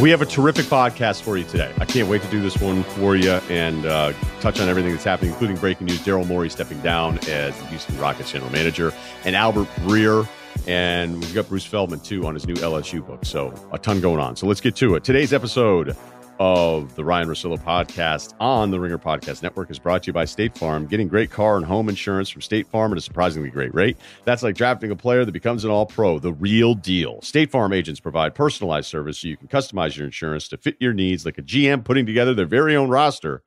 We have a terrific podcast for you today. I can't wait to do this one for you and uh, touch on everything that's happening, including breaking news Daryl Morey stepping down as the Houston Rockets general manager, and Albert Breer. And we've got Bruce Feldman, too, on his new LSU book. So a ton going on. So let's get to it. Today's episode of the Ryen Russillo podcast on the Ringer Podcast Network is brought to you by State Farm. Getting great car and home insurance from State Farm at a surprisingly great rate. That's like drafting a player that becomes an all pro, the real deal. State Farm agents provide personalized service so you can customize your insurance to fit your needs like a GM putting together their very own roster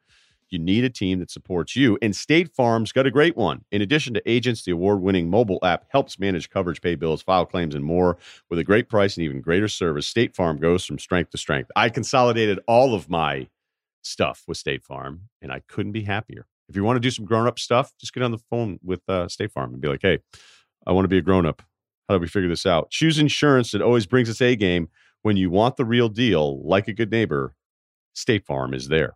you need a team that supports you. And State Farm's got a great one. In addition to agents, the award winning mobile app helps manage coverage, pay bills, file claims, and more. With a great price and even greater service, State Farm goes from strength to strength. I consolidated all of my stuff with State Farm, and I couldn't be happier. If you want to do some grown up stuff, just get on the phone with uh, State Farm and be like, hey, I want to be a grown up. How do we figure this out? Choose insurance that always brings us A game. When you want the real deal, like a good neighbor, State Farm is there.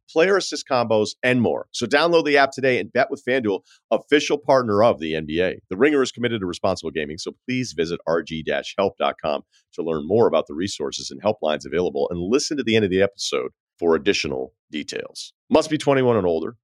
player assist combos, and more. So download the app today and bet with FanDuel, official partner of the NBA. The Ringer is committed to responsible gaming, so please visit rg-help.com to learn more about the resources and helplines available and listen to the end of the episode for additional details. Must be 21 and older.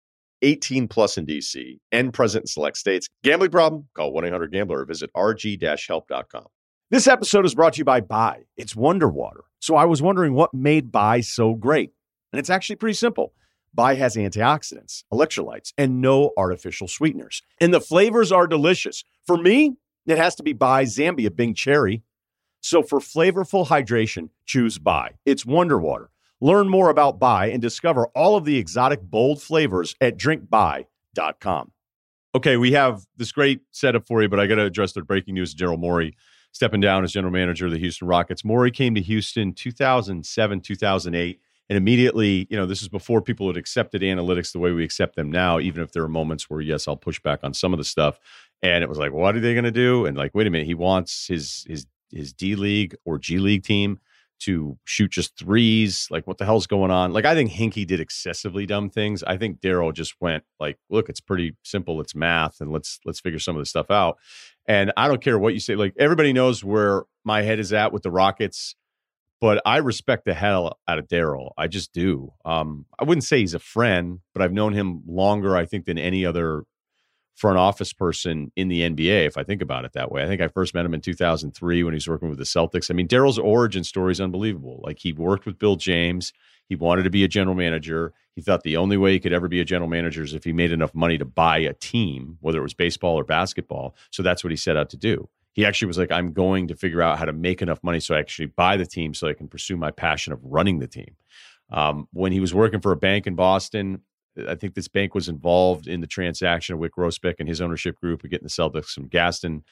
18 plus in DC and present in select states. Gambling problem? Call 1-800-GAMBLER or visit rg-help.com. This episode is brought to you by Bai. It's Wonder Water. So I was wondering what made Bai so great. And it's actually pretty simple. Bai has antioxidants, electrolytes, and no artificial sweeteners. And the flavors are delicious. For me, it has to be Bai Zambia Bing Cherry. So for flavorful hydration, choose Bai. It's Wonder Water. Learn more about Bai and discover all of the exotic, bold flavors at drinkbai.com. Okay, we have this great setup for you, but I got to address the breaking news. Daryl Morey stepping down as general manager of the Houston Rockets. Morey came to Houston 2007, 2008 and immediately, you know, this is before people had accepted analytics the way we accept them now, even if there are moments where, yes, I'll push back on some of the stuff. And it was like, what are they going to do? And like, wait a minute, he wants his his his D League or G League team to shoot just threes. Like, what the hell's going on? Like, I think Hinkie did excessively dumb things. I think Daryl just went like, look, it's pretty simple. It's math, and let's let's figure some of this stuff out. And I don't care what you say. Like, everybody knows where my head is at with the Rockets but I respect the hell out of Daryl. I just do. Um, I wouldn't say he's a friend, but I've known him longer, I think, than any other front office person in the NBA, if I think about it that way. I think I first met him in 2003 when he was working with the Celtics. I mean, Daryl's origin story is unbelievable. Like, he worked with Bill James, he wanted to be a general manager. He thought the only way he could ever be a general manager is if he made enough money to buy a team, whether it was baseball or basketball. So that's what he set out to do he actually was like, I'm going to figure out how to make enough money so I actually buy the team so I can pursue my passion of running the team. Um, when he was working for a bank in Boston, I think this bank was involved in the transaction of Wyc Grousbeck and his ownership group of getting the Celtics from Gaston.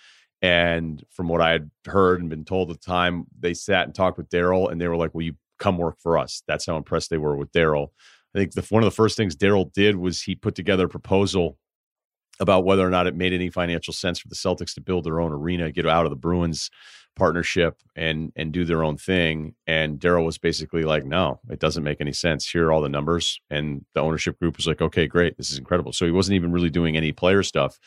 And from what I had heard and been told at the time, they sat and talked with Daryl and they were like, Will you come work for us? That's how impressed they were with Daryl. I think the, one of the first things Daryl did was he put together a proposal about whether or not it made any financial sense for the Celtics to build their own arena, get out of the Bruins partnership and and do their own thing. And Daryl was basically like, no, it doesn't make any sense. Here are all the numbers. And the ownership group was like, okay, great, this is incredible. So he wasn't even really doing any player stuff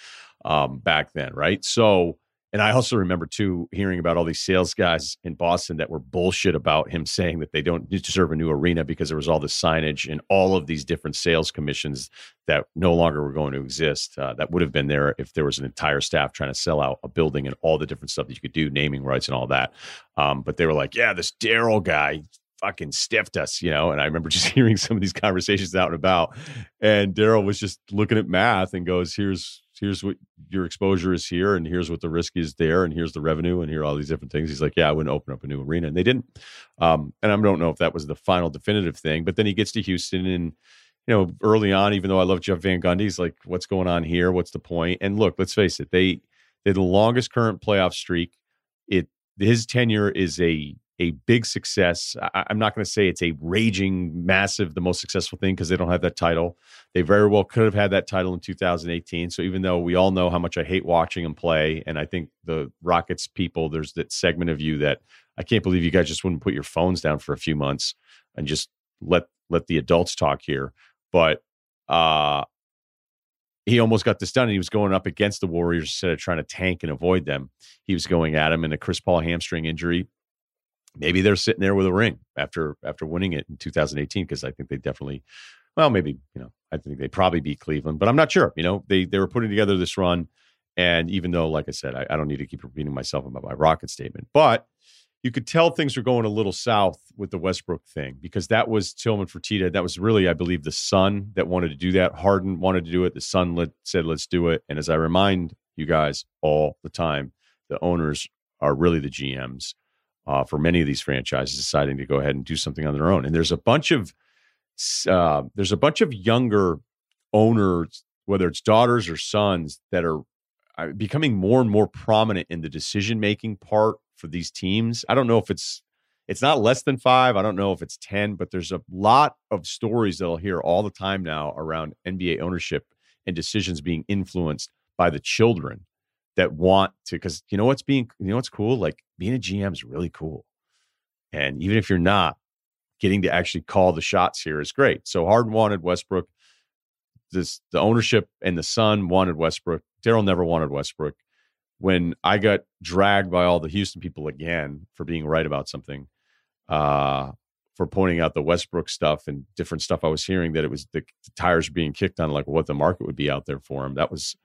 um, back then, right? So and I also remember too hearing about all these sales guys in Boston that were bullshit about him saying that they don't deserve a new arena because there was all this signage and all of these different sales commissions that no longer were going to exist. Uh, that would have been there if there was an entire staff trying to sell out a building and all the different stuff that you could do, naming rights and all that. Um, but they were like, yeah, this Daryl guy fucking stiffed us, you know. And I remember just hearing some of these conversations out and about, and Daryl was just looking at math and goes, "Here's here's what your exposure is here, and here's what the risk is there, and here's the revenue, and here are all these different things." He's like, "Yeah, I wouldn't open up a new arena," and they didn't. Um, and I don't know if that was the final definitive thing, but then he gets to Houston and. You know, early on, even though I love Jeff Van Gundy, he's like, "What's going on here? What's the point?" And look, let's face it, they they're the longest current playoff streak. It his tenure is a a big success. I, am not going to say it's a raging, massive, the most successful thing because they don't have that title. They very well could have had that title in 2018. So even though we all know how much I hate watching them play, and I think the Rockets people, there's that segment of you that I can't believe you guys just wouldn't put your phones down for a few months and just let let the adults talk here. But uh he almost got this done and he was going up against the Warriors instead of trying to tank and avoid them. He was going at him in a Chris Paul hamstring injury maybe they're sitting there with a ring after after winning it in 2018 because I think they definitely well maybe you know I think they probably beat Cleveland but I'm not sure you know they they were putting together this run and even though like I said I, I don't need to keep repeating myself about my rocket statement but you could tell things were going a little south with the Westbrook thing because that was Tillman Fertitta. That was really, I believe, the son that wanted to do that. Harden wanted to do it. The son let, said, let's do it. And as I remind you guys all the time, the owners are really the GMs uh, for many of these franchises deciding to go ahead and do something on their own. And there's a bunch of uh, there's a bunch of younger owners, whether it's daughters or sons, that are uh, becoming more and more prominent in the decision making part for these teams. I don't know if it's it's not less than five. I don't know if it's ten, but there's a lot of stories that I'll hear all the time now around NBA ownership and decisions being influenced by the children that want to because you know what's being you know what's cool? Like being a gm is really cool. And even if you're not getting to actually call the shots here is great. So harden wanted westbrook. This the ownership and the son wanted westbrook. Daryl never wanted westbrook. When i got dragged by all the houston people again for being right about something uh for pointing out the Westbrook stuff and different stuff I was hearing that it was the, the tires being kicked on like what the market would be out there for him. That was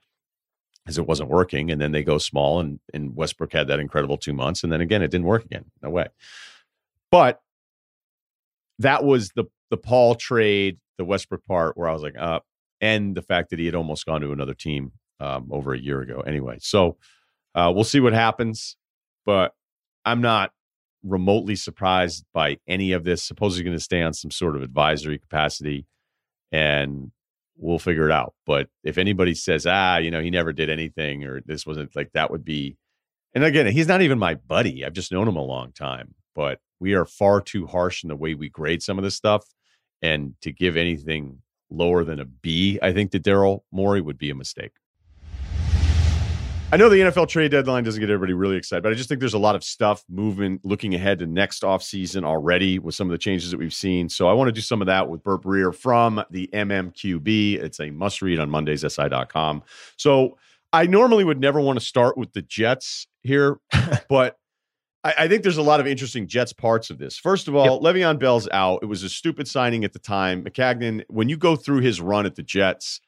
because it wasn't working. And then they go small, and, and Westbrook had that incredible two months. And then again, it didn't work again. No way. But that was the the Paul trade, the Westbrook part, where I was like, uh, and the fact that he had almost gone to another team um, over a year ago. Anyway, so uh, we'll see what happens. But I'm not remotely surprised by any of this. Suppose he's going to stay on some sort of advisory capacity, and we'll figure it out. But if anybody says, ah, you know, he never did anything or this wasn't like that would be, and again, he's not even my buddy. I've just known him a long time, but we are far too harsh in the way we grade some of this stuff. And to give anything lower than a B, I think to Daryl Morey would be a mistake. I know the NFL trade deadline doesn't get everybody really excited, but I just think there's a lot of stuff moving, looking ahead to next offseason already with some of the changes that we've seen. So I want to do some of that with Albert Breer from the MMQB. It's a must read on MondaysSI.com. So I normally would never want to start with the Jets here, but I, I, think there's a lot of interesting Jets parts of this. First of all, yep. Le'Veon Bell's out. It was a stupid signing at the time. Maccagnan, when you go through his run at the Jets,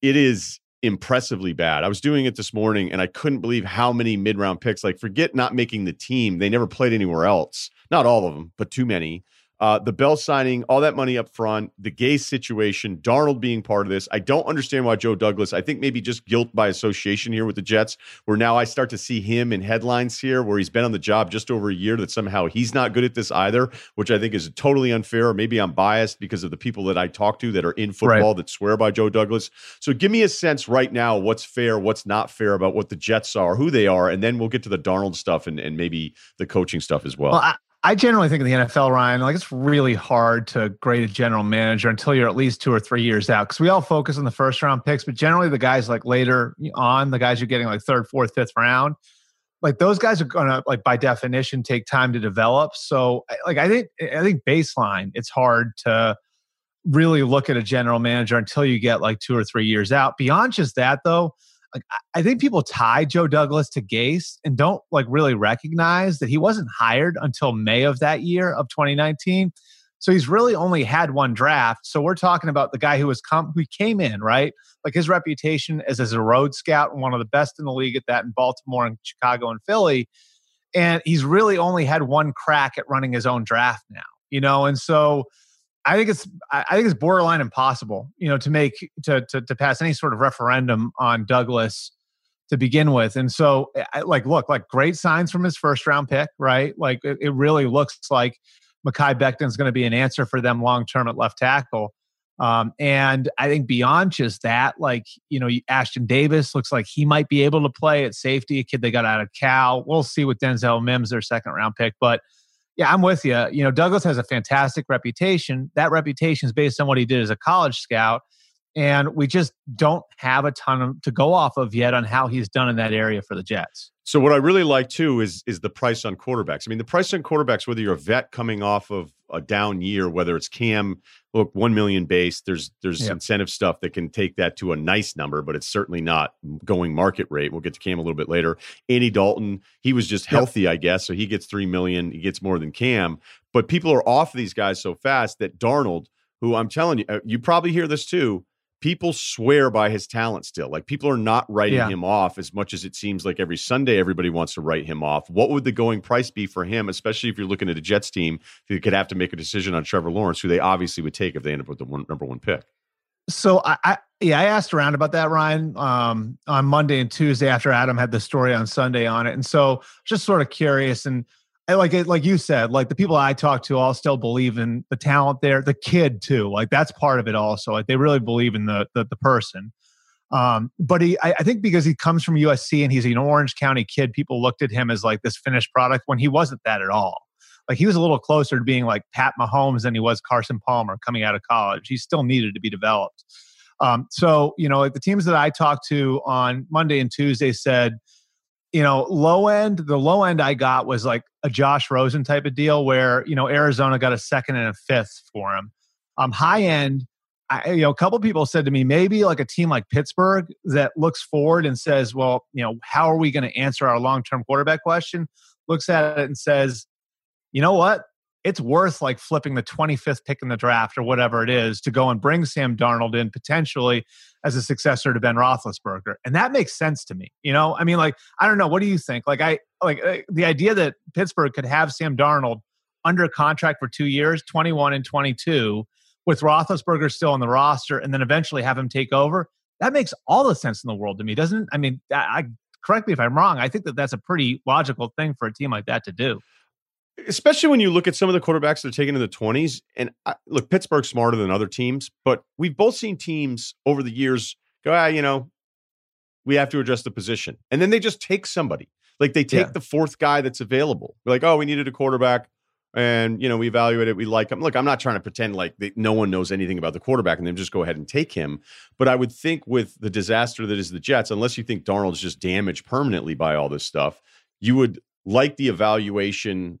it is impressively bad. I was doing it this morning and I couldn't believe how many mid round picks, like forget not making the team. They never played anywhere else. Not all of them, but too many. Uh, the Bell signing, all that money up front, the Gase situation, Darnold being part of this. I don't understand why Joe Douglas. I think maybe just guilt by association here with the Jets, where now I start to see him in headlines here, where he's been on the job just over a year, that somehow he's not good at this either, which I think is totally unfair. Or maybe I'm biased because of the people that I talk to that are in football right. that swear by Joe Douglas. So give me a sense right now what's fair, what's not fair about what the Jets are, who they are, and then we'll get to the Darnold stuff and, and maybe the coaching stuff as well. well I- I generally think in the NFL, Ryen, like it's really hard to grade a general manager until you're at least two or three years out. Because we all focus on the first round picks, but generally the guys like later on, the guys you're getting like third, fourth, fifth round, like those guys are gonna like by definition take time to develop. So like I think I think baseline, it's hard to really look at a general manager until you get like two or three years out. Beyond just that, though like I think people tie Joe Douglas to Gase and don't like really recognize that he wasn't hired until May of that year of 2019. So he's really only had one draft. So we're talking about the guy who was come who came in, right? Like his reputation as as a road scout and one of the best in the league at that in Baltimore and Chicago and Philly. And he's really only had one crack at running his own draft now, you know, and so I think it's I think it's borderline impossible, you know, to make to to, to pass any sort of referendum on Douglas to begin with. And so, I, like, look, like great signs from his first round pick, right? Like, it, it really looks like Mekhi Becton's going to be an answer for them long term at left tackle. Um, and I think beyond just that, like, you know, Ashtyn Davis looks like he might be able to play at safety, a kid they got out of Cal. We'll see with Denzel Mims, their second round pick. But yeah, I'm with you. You know, Douglas has a fantastic reputation. That reputation is based on what he did as a college scout. And we just don't have a ton to go off of yet on how he's done in that area for the Jets. So what I really like too is is the price on quarterbacks. I mean, the price on quarterbacks, whether you're a vet coming off of a down year, whether it's Cam, look, one million base, there's there's yep. incentive stuff that can take that to a nice number, but it's certainly not going market rate. We'll get to Cam a little bit later. Andy Dalton, he was just healthy, yep. I guess, so he gets three million. He gets more than Cam, but people are off these guys so fast that Darnold, who I'm telling you, uh, you probably hear this too people swear by his talent still. Like people are not writing yeah. him off as much as it seems like every Sunday everybody wants to write him off. What would the going price be for him, especially if you're looking at a Jets team who could have to make a decision on Trevor Lawrence, who they obviously would take if they end up with the one, number one pick? So I, I, yeah, I asked around about that, Ryen, um, on Monday and Tuesday after Adam had the story on Sunday on it, and so just sort of curious and like like you said, like the people I talk to all still believe in the talent there, the kid too. Like that's part of it also. Like they really believe in the the, the person. Um, but he, I, I, think because he comes from USC and he's an Orange County kid, people looked at him as like this finished product when he wasn't that at all. Like he was a little closer to being like Pat Mahomes than he was Carson Palmer coming out of college. He still needed to be developed. Um, so you know, like the teams that I talked to on Monday and Tuesday said you know, low end, the low end I got was like a Josh Rosen type of deal where, you know, Arizona got a second and a fifth for him. Um, high end, I, you know, a couple people said to me, maybe like a team like Pittsburgh that looks forward and says, well, you know, how are we going to answer our long term quarterback question? Looks at it and says, you know what? It's worth like flipping the 25th pick in the draft or whatever it is to go and bring Sam Darnold in potentially as a successor to Ben Roethlisberger. And that makes sense to me. You know, I mean, like, I don't know. What do you think? Like, I like uh, the idea that Pittsburgh could have Sam Darnold under contract for two years, 21 and 22, with Roethlisberger still on the roster, and then eventually have him take over. That makes all the sense in the world to me, doesn't it? I mean, I, I correct me if I'm wrong. I think that that's a pretty logical thing for a team like that to do especially when you look at some of the quarterbacks that are taken in the 20s. And I, look, Pittsburgh's smarter than other teams, but we've both seen teams over the years go, ah, you know, we have to adjust the position. And then they just take somebody. Like they take yeah. the fourth guy that's available. We're like, oh, we needed a quarterback. And, you know, we evaluate it. We like him. Look, I'm not trying to pretend like they, no one knows anything about the quarterback and then just go ahead and take him. But I would think with the disaster that is the Jets, unless you think Darnold's just damaged permanently by all this stuff, you would like the evaluation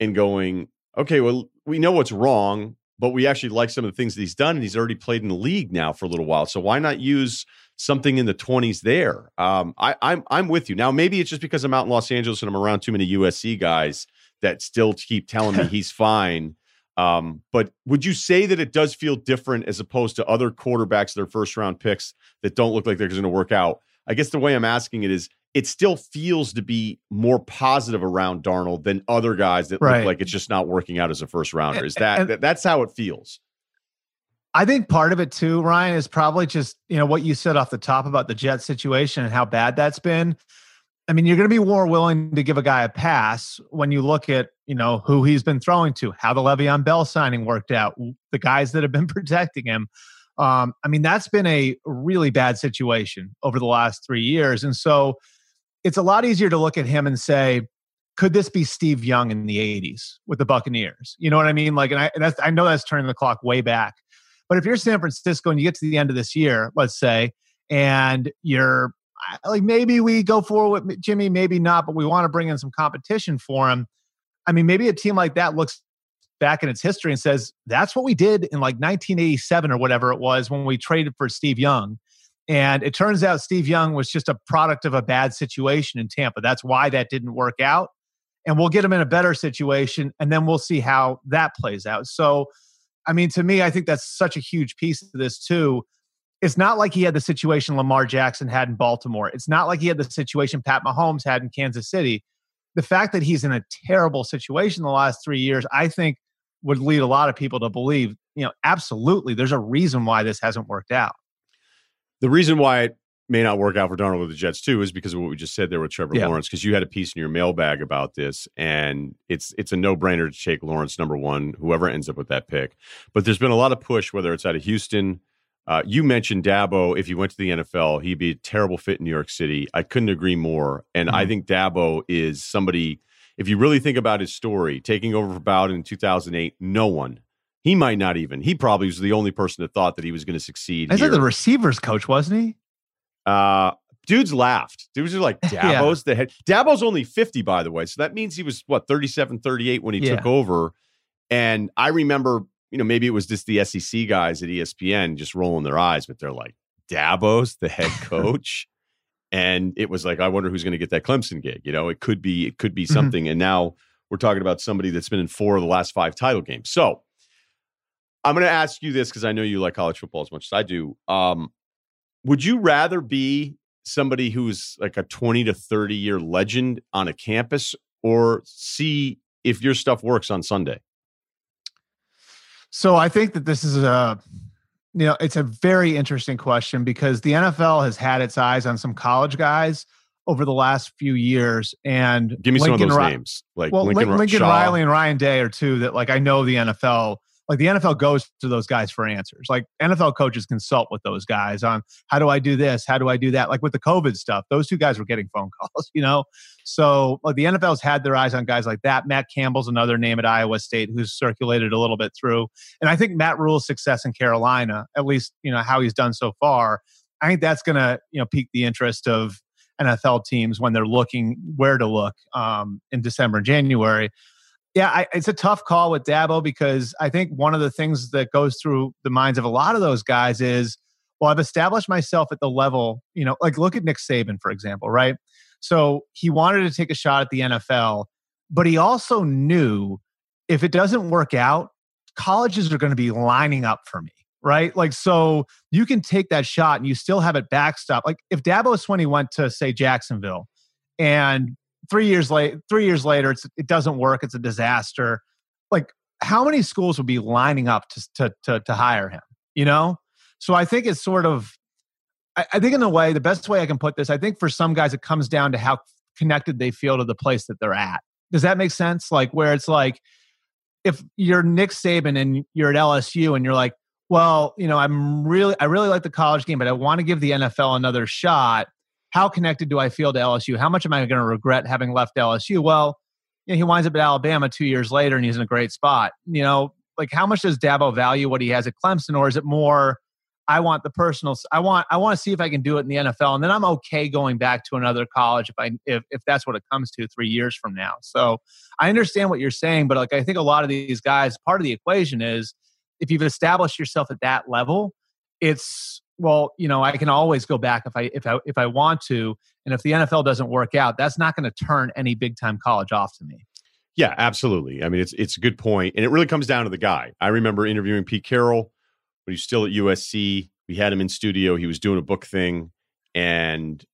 and going, okay, well, we know what's wrong, but we actually like some of the things that he's done, and he's already played in the league now for a little while. So why not use something in the twenties there? Um, I, I'm I'm with you now. Maybe it's just because I'm out in Los Angeles and I'm around too many USC guys that still keep telling me he's fine. Um, but would you say that it does feel different as opposed to other quarterbacks, their first round picks that don't look like they're going to work out? I guess the way I'm asking it is it still feels to be more positive around Darnold than other guys that right. look like it's just not working out as a first rounder. Is that, and, that's how it feels? I think part of it too, Ryen, is probably just you know what you said off the top about the Jet situation and how bad that's been. I mean, you're going to be more willing to give a guy a pass when you look at you know who he's been throwing to, how the Le'Veon Bell signing worked out, the guys that have been protecting him. Um, I mean, that's been a really bad situation over the last three years, and so it's a lot easier to look at him and say, could this be Steve Young in the 80s with the Buccaneers? You know what I mean? Like, and I, and I know that's turning the clock way back. But if you're San Francisco and you get to the end of this year, let's say, and you're like, maybe we go forward with Jimmy, maybe not, but we want to bring in some competition for him. I mean, maybe a team like that looks back in its history and says, that's what we did in like 1987 or whatever it was when we traded for Steve Young. And it turns out Steve Young was just a product of a bad situation in Tampa. That's why that didn't work out. And we'll get him in a better situation and then we'll see how that plays out. So, I mean, to me, I think that's such a huge piece of this, too. It's not like he had the situation Lamar Jackson had in Baltimore. It's not like he had the situation Pat Mahomes had in Kansas City. The fact that he's in a terrible situation the last three years, I think, would lead a lot of people to believe, you know, absolutely, there's a reason why this hasn't worked out. The reason why it may not work out for Darnold with the Jets too is because of what we just said there with Trevor yeah. Lawrence. Because you had a piece in your mailbag about this, and it's it's a no brainer to take Lawrence number one, whoever ends up with that pick. But there's been a lot of push, whether it's out of Houston. Uh, you mentioned Dabo. If he went to the NFL, he'd be a terrible fit in New York City. I couldn't agree more. And mm-hmm. I think Dabo is somebody if you really think about his story, taking over for Bowden in 2008, no one. He might not even. He probably was the only person that thought that he was going to succeed. I said the receivers coach, wasn't he? Uh, dudes laughed. Dudes are like, Dabo's yeah. the head. Dabo's only 50, by the way. So that means he was, what, 37, 38 when he yeah. took over. And I remember, you know, maybe it was just the SEC guys at ESPN just rolling their eyes, but they're like, Dabo's the head coach. And it was like, I wonder who's going to get that Clemson gig. You know, it could be, it could be mm-hmm. something. And now we're talking about somebody that's been in four of the last five title games. So I'm going to ask you this because I know you like college football as much as I do. Um, would you rather be somebody who's like a 20 to 30 year legend on a campus or see if your stuff works on Sunday? So I think that this is a you know, it's a very interesting question because the NFL has had its eyes on some college guys over the last few years. And give me Lincoln some of those Ri- names, like well, Lincoln, Lincoln Riley and Ryan Day are two that like I know the NFL like the NFL goes to those guys for answers. Like NFL coaches consult with those guys on how do I do this? How do I do that? Like with the COVID stuff, those two guys were getting phone calls, you know? So like the NFL's had their eyes on guys like that. Matt Campbell's another name at Iowa State who's circulated a little bit through. And I think Matt Rhule's success in Carolina, at least, you know, how he's done so far, I think that's going to, you know, pique the interest of NFL teams when they're looking where to look um, in December and January. Yeah, I, it's a tough call with Dabo because I think one of the things that goes through the minds of a lot of those guys is, well, I've established myself at the level, you know, like look at Nick Saban, for example, right? So he wanted to take a shot at the NFL, but he also knew if it doesn't work out, colleges are going to be lining up for me, right? Like, so you can take that shot and you still have it backstop. Like, if Dabo Swinney went to, say, Jacksonville and three years late three years later it doesn't work it's a disaster. Like how many schools would be lining up to to to, to hire him you know? So i think it's sort of I, I think in a way the best way i can put this i think for some guys it comes down to how connected they feel to the place that they're at. Does that make sense? Like where it's like if you're nick saban and you're at lsu and you're like well you know i'm really i really like the college game but i want to give the nfl another shot how connected do I feel to LSU? How much am I going to regret having left LSU? Well, you know, he winds up at Alabama two years later and he's in a great spot. You know, like how much does Dabo value what he has at Clemson, or is it more? I want the personal. I want. I want to see if I can do it in the NFL, and then I'm okay going back to another college if I if if that's what it comes to three years from now. So I understand what you're saying, but like I think a lot of these guys, part of the equation is if you've established yourself at that level, it's well, you know, I can always go back if I if I if I want to, and if the NFL doesn't work out, that's not going to turn any big time college off to me. Yeah, absolutely. I mean, it's it's a good point, and it really comes down to the guy. I remember interviewing Pete Carroll when he was still at USC. We had him in studio. He was doing a book thing, and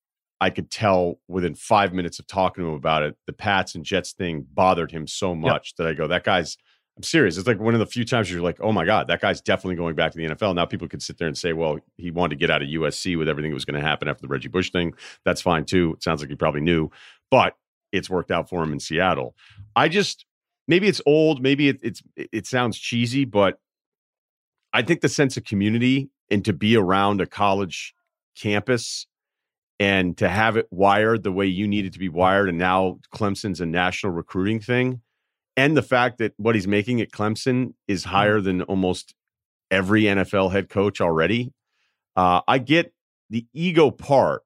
I could tell within five minutes of talking to him about it, the Pats and Jets thing bothered him so much yep. that I go, that guy's I'm serious. It's like one of the few times you're like, oh my God, that guy's definitely going back to the NFL. Now people could sit there and say, well, he wanted to get out of USC with everything that was going to happen after the Reggie Bush thing. That's fine too. It sounds like he probably knew, but it's worked out for him in Seattle. I just maybe it's old, maybe it, it's it sounds cheesy, but I think the sense of community and to be around a college campus and to have it wired the way you need it to be wired, and now Clemson's a national recruiting thing and the fact that what he's making at Clemson is mm-hmm. higher than almost every NFL head coach already. Uh, I get the ego part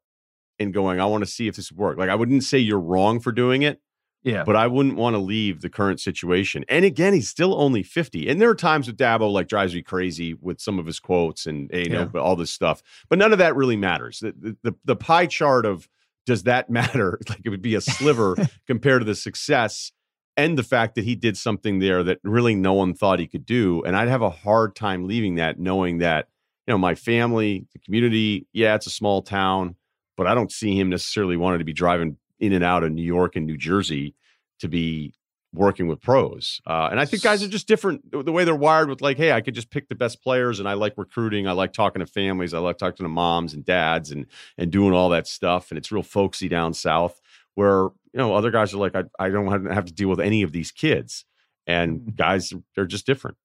in going, I want to see if this works. Like, I wouldn't say you're wrong for doing it. Yeah. But I wouldn't want to leave the current situation. And again, he's still only 50. And there are times with Dabo like drives me crazy with some of his quotes and you know yeah. all this stuff. But none of that really matters. The, the, the pie chart of does that matter? Like it would be a sliver compared to the success and the fact that he did something there that really no one thought he could do. And I'd have a hard time leaving that, knowing that, you know, my family, the community, yeah, it's a small town, but I don't see him necessarily wanting to be driving in and out of New York and New Jersey to be working with pros. Uh, and I think guys are just different the way they're wired with like, hey, I could just pick the best players and I like recruiting. I like talking to families. I like talking to moms and dads and and doing all that stuff. And it's real folksy down south where you know other guys are like I, I don't have to deal with any of these kids and mm-hmm. guys they're just different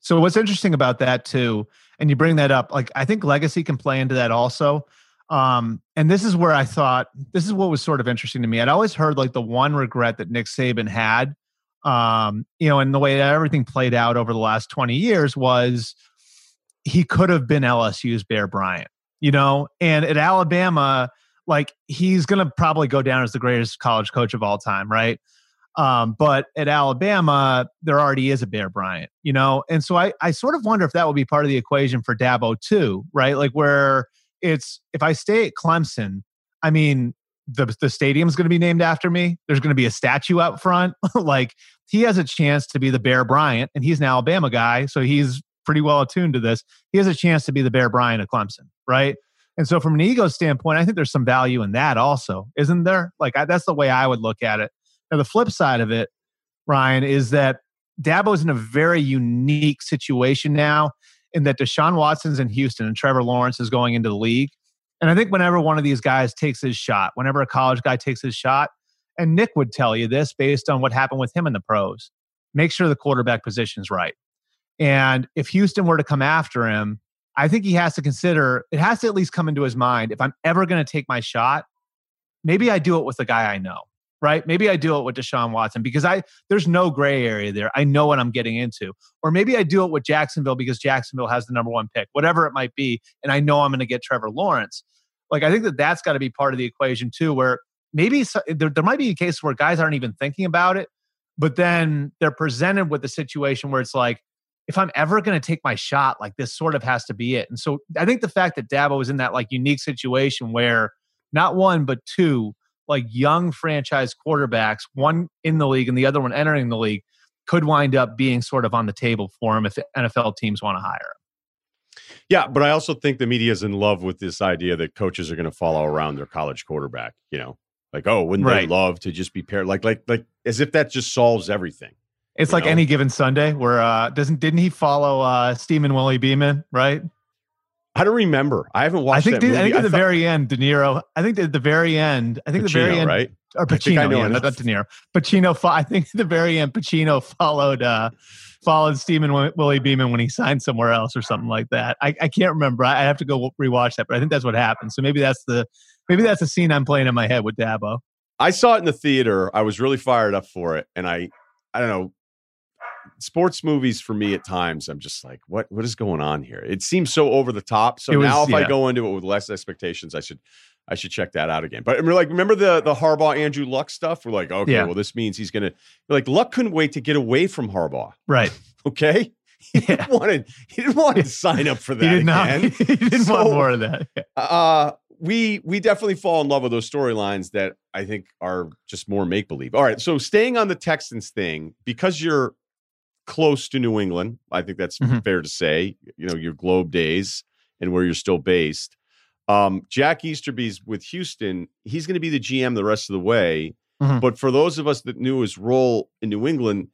so what's interesting about that too and you bring that up like i think legacy can play into that also Um, and this is where I thought this is what was sort of interesting to me. I'd always heard like the one regret that Nick Saban had, um, you know, and the way that everything played out over the last 20 years was he could have been LSU's Bear Bryant, you know, and at Alabama, like he's going to probably go down as the greatest college coach of all time, right? Um, but at Alabama, there already is a Bear Bryant, you know? And so I, I sort of wonder if that would be part of the equation for Dabo too, right? Like where it's, if I stay at Clemson, I mean, the, the stadium's going to be named after me. There's going to be a statue out front. like he has a chance to be the Bear Bryant and he's an Alabama guy. So he's pretty well attuned to this. He has a chance to be the Bear Bryant of Clemson, right? And so, from an ego standpoint, I think there's some value in that also, isn't there? Like, I, that's the way I would look at it. Now, the flip side of it, Ryen, is that Dabo is in a very unique situation now in that Deshaun Watson's in Houston and Trevor Lawrence is going into the league. And I think whenever one of these guys takes his shot, whenever a college guy takes his shot, and Nick would tell you this based on what happened with him in the pros, make sure the quarterback position's right. And if Houston were to come after him, I think he has to consider it has to at least come into his mind if I'm ever going to take my shot, maybe I do it with the guy I know, right? Maybe I do it with Deshaun Watson because I there's no gray area there. I know what I'm getting into. Or maybe I do it with Jacksonville because Jacksonville has the number 1 pick, whatever it might be, and I know I'm going to get Trevor Lawrence. Like I think that that's got to be part of the equation too where maybe there, there might be a case where guys aren't even thinking about it, but then they're presented with a situation where it's like if I'm ever going to take my shot, like this sort of has to be it. And so I think the fact that Dabo was in that like unique situation where not one, but two like young franchise quarterbacks, one in the league and the other one entering the league, could wind up being sort of on the table for him if NFL teams want to hire him. Yeah, but I also think the media is in love with this idea that coaches are going to follow around their college quarterback. You know, like oh, wouldn't right. they love to just be paired? Like like like as if that just solves everything. It's like know? any given Sunday where uh doesn't didn't he follow uh Steamin' Willie Beamen, right? I don't remember. I haven't watched. I think. The, I think at the thought, very end, De Niro. I think at the very end. I think Pacino, the very end, right? Or Pacino, I I yeah, not, De Niro. Pacino. I think at the very end, Pacino followed uh followed Steamin' Willie Beamen when he signed somewhere else or something like that. I, I can't remember. I have to go rewatch that, but I think that's what happened. So maybe that's the maybe that's the scene I'm playing in my head with Dabo. I saw it in the theater. I was really fired up for it, and I I don't know sports movies for me at times i'm just like what what is going on here it seems so over the top so was, now if yeah. i go into it with less expectations i should i should check that out again but I mean, like remember the the harbaugh andrew luck stuff we're like okay yeah. well this means he's gonna like luck couldn't wait to get away from harbaugh right okay he yeah. didn't want to he didn't want to sign up for that he did again. not he didn't so, want more of that uh we we definitely fall in love with those storylines that I think are just more make believe. All right, so staying on the Texans thing because you're close to New England. I think that's mm-hmm. fair to say. You know, your Globe days and where you're still based. Um, Jack Easterby's with Houston. He's going to be the GM the rest of the way. Mm-hmm. But for those of us that knew his role in New England,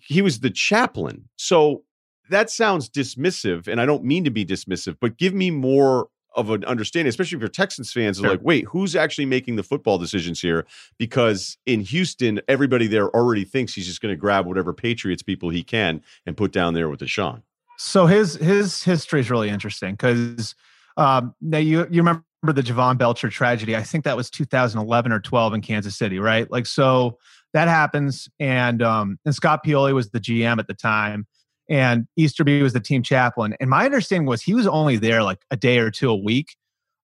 he was the chaplain. So that sounds dismissive, and I don't mean to be dismissive, but give me more of an understanding, especially if you're Texans fans, sure. are like, wait, who's actually making the football decisions here? Because in Houston, everybody there already thinks he's just going to grab whatever Patriots people he can and put down there with Deshaun. So his his history is really interesting because um, now you you remember the Jovan Belcher tragedy? I think that was 2011 or 12 in Kansas City, right? Like so that happens, and um, and Scott Pioli was the GM at the time and Easterby was the team chaplain. And my understanding was he was only there like a day or two a week,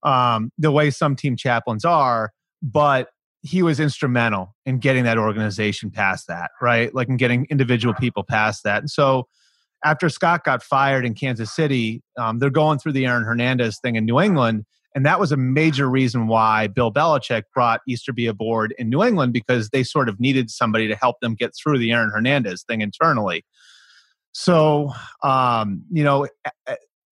um, the way some team chaplains are, but he was instrumental in getting that organization past that, right? Like in getting individual people past that. And so after Scott got fired in Kansas City, um, they're going through the Aaron Hernandez thing in New England. And that was a major reason why Bill Belichick brought Easterby aboard in New England because they sort of needed somebody to help them get through the Aaron Hernandez thing internally. So, um, you know,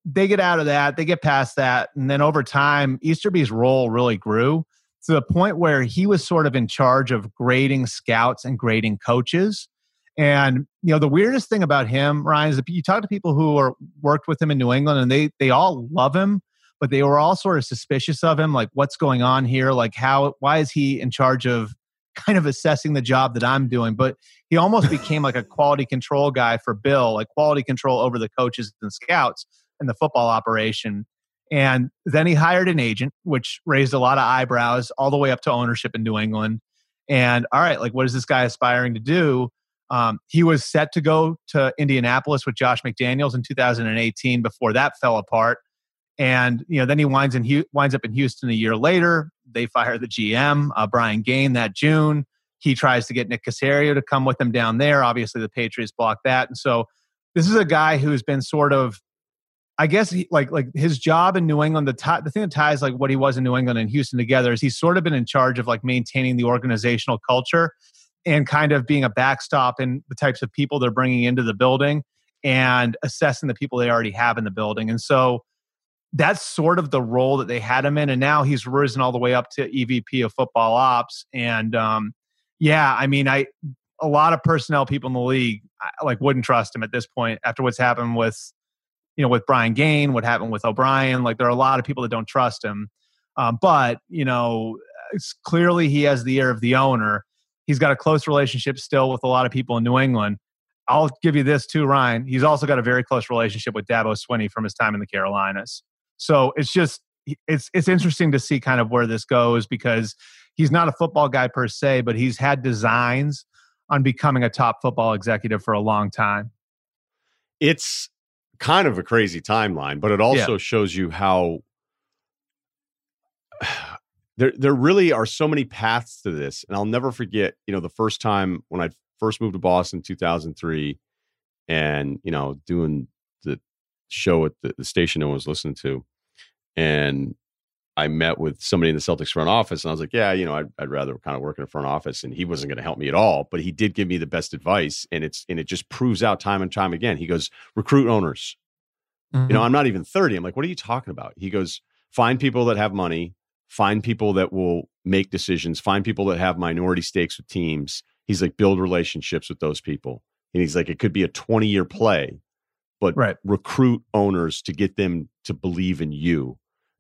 they get out of that, they get past that. And then over time, Easterby's role really grew to the point where he was sort of in charge of grading scouts and grading coaches. And you know the weirdest thing about him, Ryen, is that you talk to people who are worked with him in New England, and they they all love him, but they were all sort of suspicious of him. Like, what's going on here? Like, how? Why is he in charge of kind of assessing the job that I'm doing, but he almost became like a quality control guy for Bill, like quality control over the coaches and scouts and the football operation. And then he hired an agent, which raised a lot of eyebrows all the way up to ownership in New England. And all right, like, what is this guy aspiring to do? Um, he was set to go to Indianapolis with Josh McDaniels in 2018 before that fell apart. And you know, then he winds in winds up in Houston a year later. They fire the GM, uh, Brian Gaine, that June. He tries to get Nick Caserio to come with him down there. Obviously, the Patriots block that, and so this is a guy who's been sort of, I guess, he, like like his job in New England. The the thing that ties like what he was in New England and Houston together is he's sort of been in charge of like maintaining the organizational culture and kind of being a backstop in the types of people they're bringing into the building and assessing the people they already have in the building. And so that's sort of the role that they had him in. And now he's risen all the way up to EVP of football ops. And um, yeah, I mean, I a lot of personnel people in the league like wouldn't trust him at this point after what's happened with you know with Brian Gaine, what happened with O'Brien. Like there are a lot of people that don't trust him. Um, but you know, clearly he has the ear of the owner. He's got a close relationship still with a lot of people in New England. I'll give you this too, Ryen. He's also got a very close relationship with Dabo Swinney from his time in the Carolinas. So it's just it's it's interesting to see kind of where this goes because he's not a football guy per se, but he's had designs on becoming a top football executive for a long time. It's kind of a crazy timeline, but it also yeah. shows you how there there really are so many paths to this. And I'll never forget, you know, the first time when I first moved to Boston in 2003 and, you know, doing the show at the, the station no one was listening to. And I met with somebody in the Celtics front office, and I was like, "Yeah, you know, I'd, I'd rather kind of work in a front office." And he wasn't going to help me at all, but he did give me the best advice, and it's and it just proves out time and time again. He goes, "Recruit owners." Mm-hmm. You know, mm-hmm. I'm not even 30. I'm like, "What are you talking about?" He goes, "Find people that have money, find people that will make decisions, find people that have minority stakes with teams." He's like, "Build relationships with those people," and he's like, "It could be a 20 year play." But right. recruit owners to get them to believe in you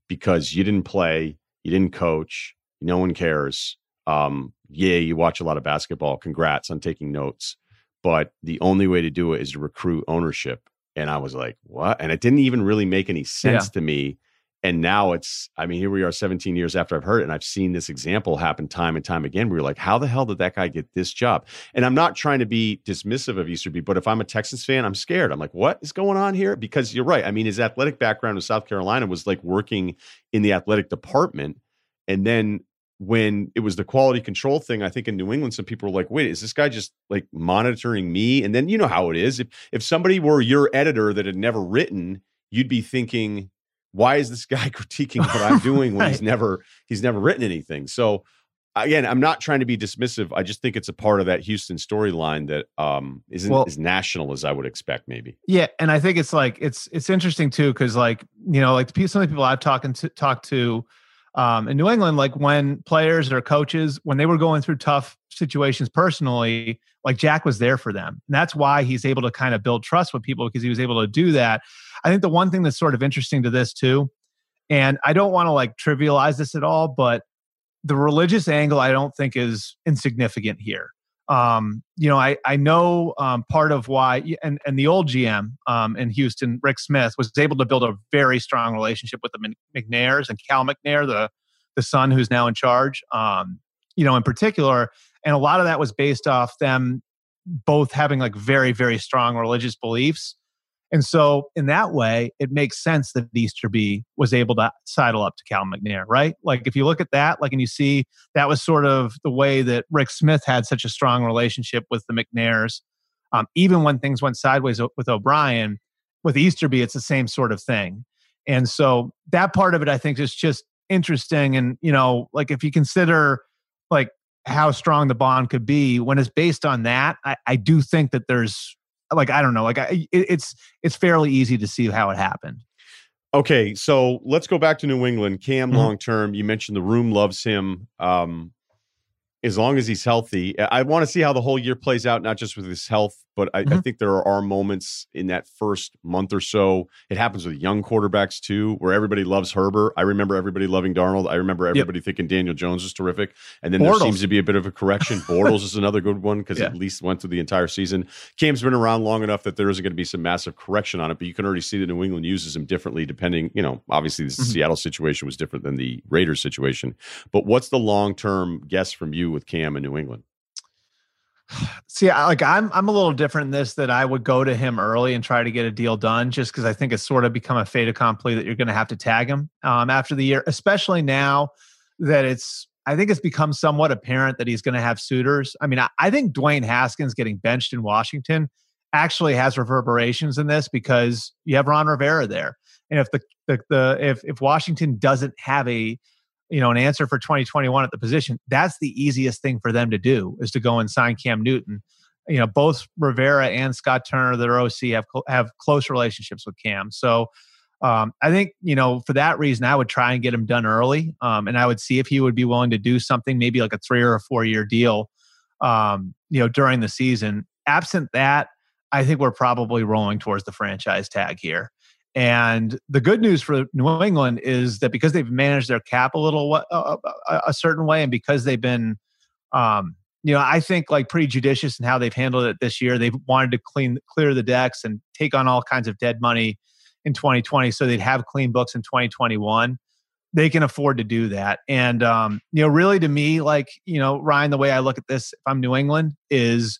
because you didn't play, you didn't coach, no one cares. Um, yeah, you watch a lot of basketball. Congrats on taking notes. But the only way to do it is to recruit ownership. And I was like, what? And it didn't even really make any sense yeah. to me and now it's i mean here we are 17 years after i've heard it and i've seen this example happen time and time again. We are like how the hell did that guy get this job? And i'm not trying to be dismissive of easterby but if i'm a texans fan i'm scared. I'm like what is going on here? Because you're right. I mean his athletic background in south carolina was like working in the athletic department. And then when it was the quality control thing i think in new england some people were like wait is this guy just like monitoring me? And then you know how it is. If if somebody were your editor that had never written you'd be thinking why is this guy critiquing what I'm doing when right. he's never he's never written anything? So again, I'm not trying to be dismissive. I just think it's a part of that Houston storyline that um, isn't well, as national as I would expect, maybe. Yeah, and I think it's like it's it's interesting too because like you know like some of the people I've talked to talked to um, in New England, like when players or coaches when they were going through tough situations personally, like Jack was there for them, and that's why he's able to kind of build trust with people because he was able to do that. I think the one thing that's sort of interesting to this too, and I don't want to like trivialize this at all, but the religious angle I don't think is insignificant here. Um, you know, I I know um, part of why, and and the old GM um, in Houston, Rick Smith, was able to build a very strong relationship with the McNairs and Cal McNair, the the son who's now in charge. Um, you know, in particular, and a lot of that was based off them both having like very very strong religious beliefs and so, in that way, it makes sense that Easterby was able to sidle up to Cal McNair, right? Like, if you look at that, like, and you see that was sort of the way that Rick Smith had such a strong relationship with the McNairs. Um, even when things went sideways with O'Brien, with Easterby, it's the same sort of thing. And so, that part of it, I think, is just interesting. And, you know, like, if you consider, like, how strong the bond could be when it's based on that, I, I do think that there's like I don't know, like I, it's it's fairly easy to see how it happened. Okay, so let's go back to New England. Cam, mm-hmm. long term, you mentioned the room loves him. Um, as long as he's healthy, I want to see how the whole year plays out, not just with his health but I, mm-hmm. I, think there are moments in that first month or so. It happens with young quarterbacks too, where everybody loves Herbert. I remember everybody loving Darnold. I remember everybody yep. thinking Daniel Jones was terrific. And then Bortles. there seems to be a bit of a correction. Bortles is another good one because yeah. at least went through the entire season. Cam's been around long enough that there isn't going to be some massive correction on it, but you can already see that New England uses him differently depending, you know, obviously the mm-hmm. Seattle situation was different than the Raiders situation. But what's the long term guess from you with Cam in New England? See, like I'm, I'm a little different in this that I would go to him early and try to get a deal done, just because I think it's sort of become a fait accompli that you're going to have to tag him um, after the year, especially now that it's. I think it's become somewhat apparent that he's going to have suitors. I mean, I, I think Dwayne Haskins getting benched in Washington actually has reverberations in this because you have Ron Rivera there, and if the the, the if if Washington doesn't have a you know an answer for 2021 at the position that's the easiest thing for them to do is to go and sign cam newton. You know both rivera and scott turner their oc have have close relationships with cam. So um, i think you know for that reason i would try and get him done early um, and i would see if he would be willing to do something maybe like a three or a four year deal um, you know during the season. Absent that i think we're probably rolling towards the franchise tag here and the good news for New England is that because they've managed their cap a little a certain way, and because they've been, um, you know, I think like pretty judicious in how they've handled it this year. They've wanted to clean clear the decks and take on all kinds of dead money in 2020, so they'd have clean books in 2021. They can afford to do that, and um, you know, really to me, like you know, Ryen, the way I look at this, if I'm New England, is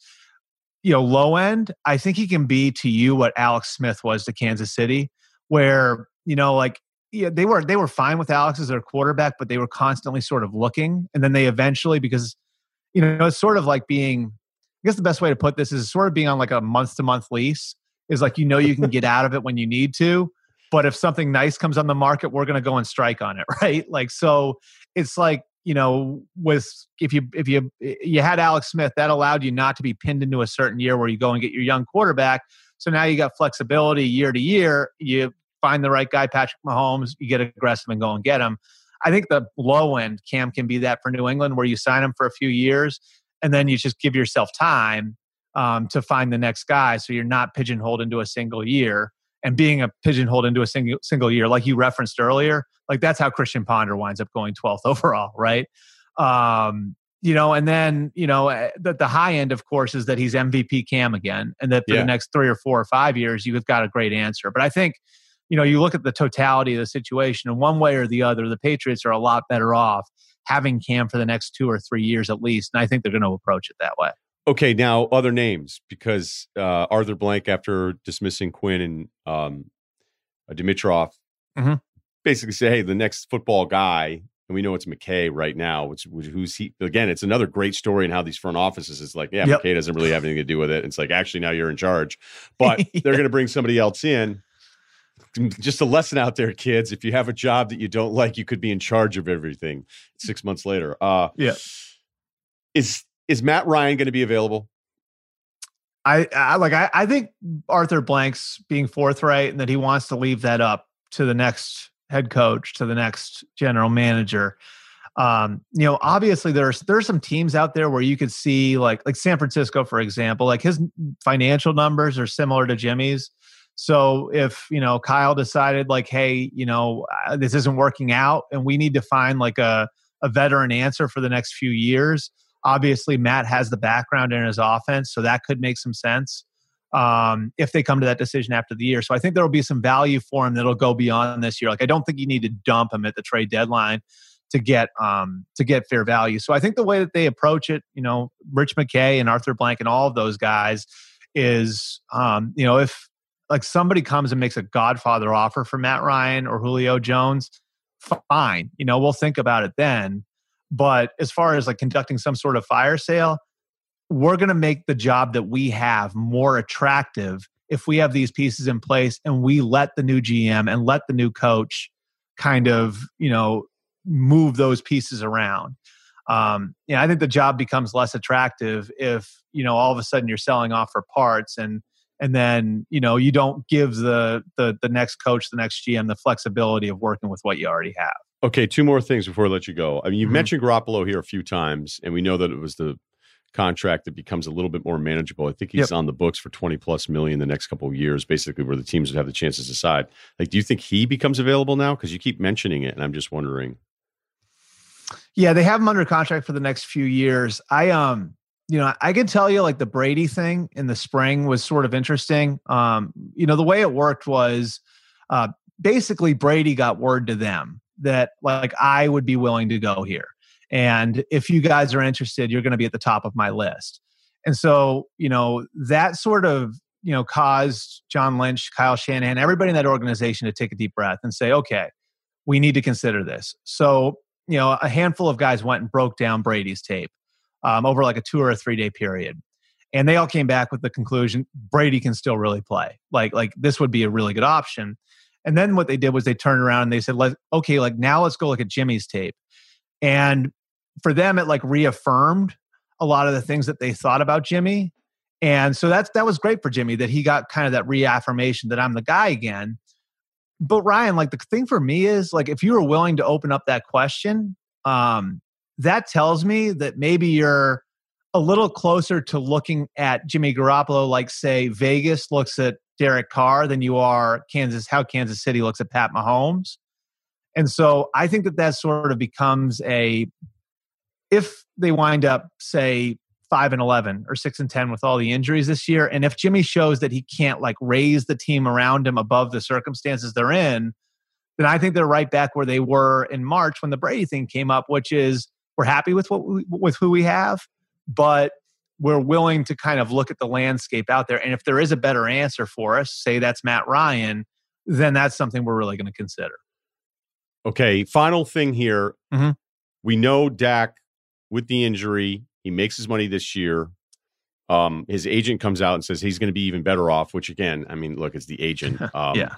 you know, low end. I think he can be to you what Alex Smith was to Kansas City where you know like yeah, they were they were fine with Alex as their quarterback, but they were constantly sort of looking, and then they eventually because you know it's sort of like being. I guess the best way to put this is sort of being on like a month to month lease is like you know you can get out of it when you need to, but if something nice comes on the market, we're going to go and strike on it, right? Like so, it's like you know with if you if you you had Alex Smith, that allowed you not to be pinned into a certain year where you go and get your young quarterback so now you got flexibility year to year. You find the right guy, Patrick Mahomes, you get aggressive and go and get him. I think the low end Cam can be that for New England, where you sign him for a few years and then you just give yourself time um, to find the next guy. So you're not pigeonholed into a single year. And being a pigeonholed into a single single year, like you referenced earlier, like that's how Christian Ponder winds up going 12th overall, right? Um, you know, and then you know eh, the, the high end, of course, is that he's MVP Cam again, and that for yeah. the next three or four or five years, you've got a great answer. But I think, you know, you look at the totality of the situation, and one way or the other, the Patriots are a lot better off having Cam for the next two or three years at least, and I think they're going to approach it that way. Okay, now other names because uh, Arthur Blank, after dismissing Quinn and um, Dimitroff, mm-hmm. basically say, "Hey, the next football guy and we know it's McKay right now, which, which, who's he again? It's another great story in how these front offices is like, yeah, yep. McKay doesn't really have anything to do with it. It's like actually now you're in charge, but yeah. they're going to bring somebody else in. Just a lesson out there, kids. If you have a job that you don't like, you could be in charge of everything. Six months later, uh, yeah. Is is Matt Ryan going to be available? I, I like. I, I think Arthur Blank's being forthright and that he wants to leave that up to the next head coach to the next general manager. Um, you know, obviously there's there's some teams out there where you could see like like San Francisco, for example, like his financial numbers are similar to Jimmy's. So if you know Kyle decided like, hey, you know, this isn't working out, and we need to find like a a veteran answer for the next few years. Obviously, Matt has the background in his offense, so that could make some sense um, if they come to that decision after the year. So I think there will be some value for him that'll go beyond this year. Like I don't think you need to dump him at the trade deadline to get um, to get fair value. So I think the way that they approach it, you know, Rich McKay and Arthur Blank and all of those guys is, um, you know, if like somebody comes and makes a Godfather offer for Matt Ryan or Julio Jones, fine, you know, we'll think about it then. But as far as like conducting some sort of fire sale, we're going to make the job that we have more attractive if we have these pieces in place and we let the new GM and let the new coach kind of, you know, move those pieces around. Um, yeah, I think the job becomes less attractive if, you know, all of a sudden you're selling off for parts and and then, you know, you don't give the the the next coach, the next GM the flexibility of working with what you already have. Okay, two more things before I let you go. I mean, you've mm-hmm. mentioned Garoppolo here a few times, and we know that it was the contract that becomes a little bit more manageable. I think he's yep. on the books for 20 plus million the next couple of years, basically where the teams would have the chances to decide. Like, do you think he becomes available now? Because you keep mentioning it, and I'm just wondering. Yeah, they have him under contract for the next few years. I um, you know, I can tell you like the Brady thing in the spring was sort of interesting. Um, you know, the way it worked was uh basically Brady got word to them that like I would be willing to go here. And if you guys are interested, you're going to be at the top of my list. And so, you know, that sort of, you know, caused John Lynch, Kyle Shanahan, everybody in that organization to take a deep breath and say, okay, we need to consider this. So, you know, a handful of guys went and broke down Brady's tape um, over like a two or a three day period. And they all came back with the conclusion Brady can still really play. Like, like this would be a really good option. And then what they did was they turned around and they said, okay, like now let's go look at Jimmy's tape. And for them, it like reaffirmed a lot of the things that they thought about Jimmy. And so that's that was great for Jimmy that he got kind of that reaffirmation that I'm the guy again. But Ryen, like the thing for me is like if you were willing to open up that question, um, that tells me that maybe you're a little closer to looking at Jimmy Garoppolo, like say Vegas looks at Derek Carr, than you are Kansas, how Kansas City looks at Pat Mahomes. And so I think that that sort of becomes a if they wind up say 5 and 11 or 6 and 10 with all the injuries this year and if Jimmy shows that he can't like raise the team around him above the circumstances they're in then I think they're right back where they were in March when the Brady thing came up which is we're happy with what we, with who we have but we're willing to kind of look at the landscape out there. And if there is a better answer for us say that's Matt Ryan then that's something we're really going to consider. Okay final thing here. Mm-hmm. we know Dak with the injury. He makes his money this year. Um, his agent comes out and says he's going to be even better off. Which again, I mean, look, it's the agent. Um, yeah.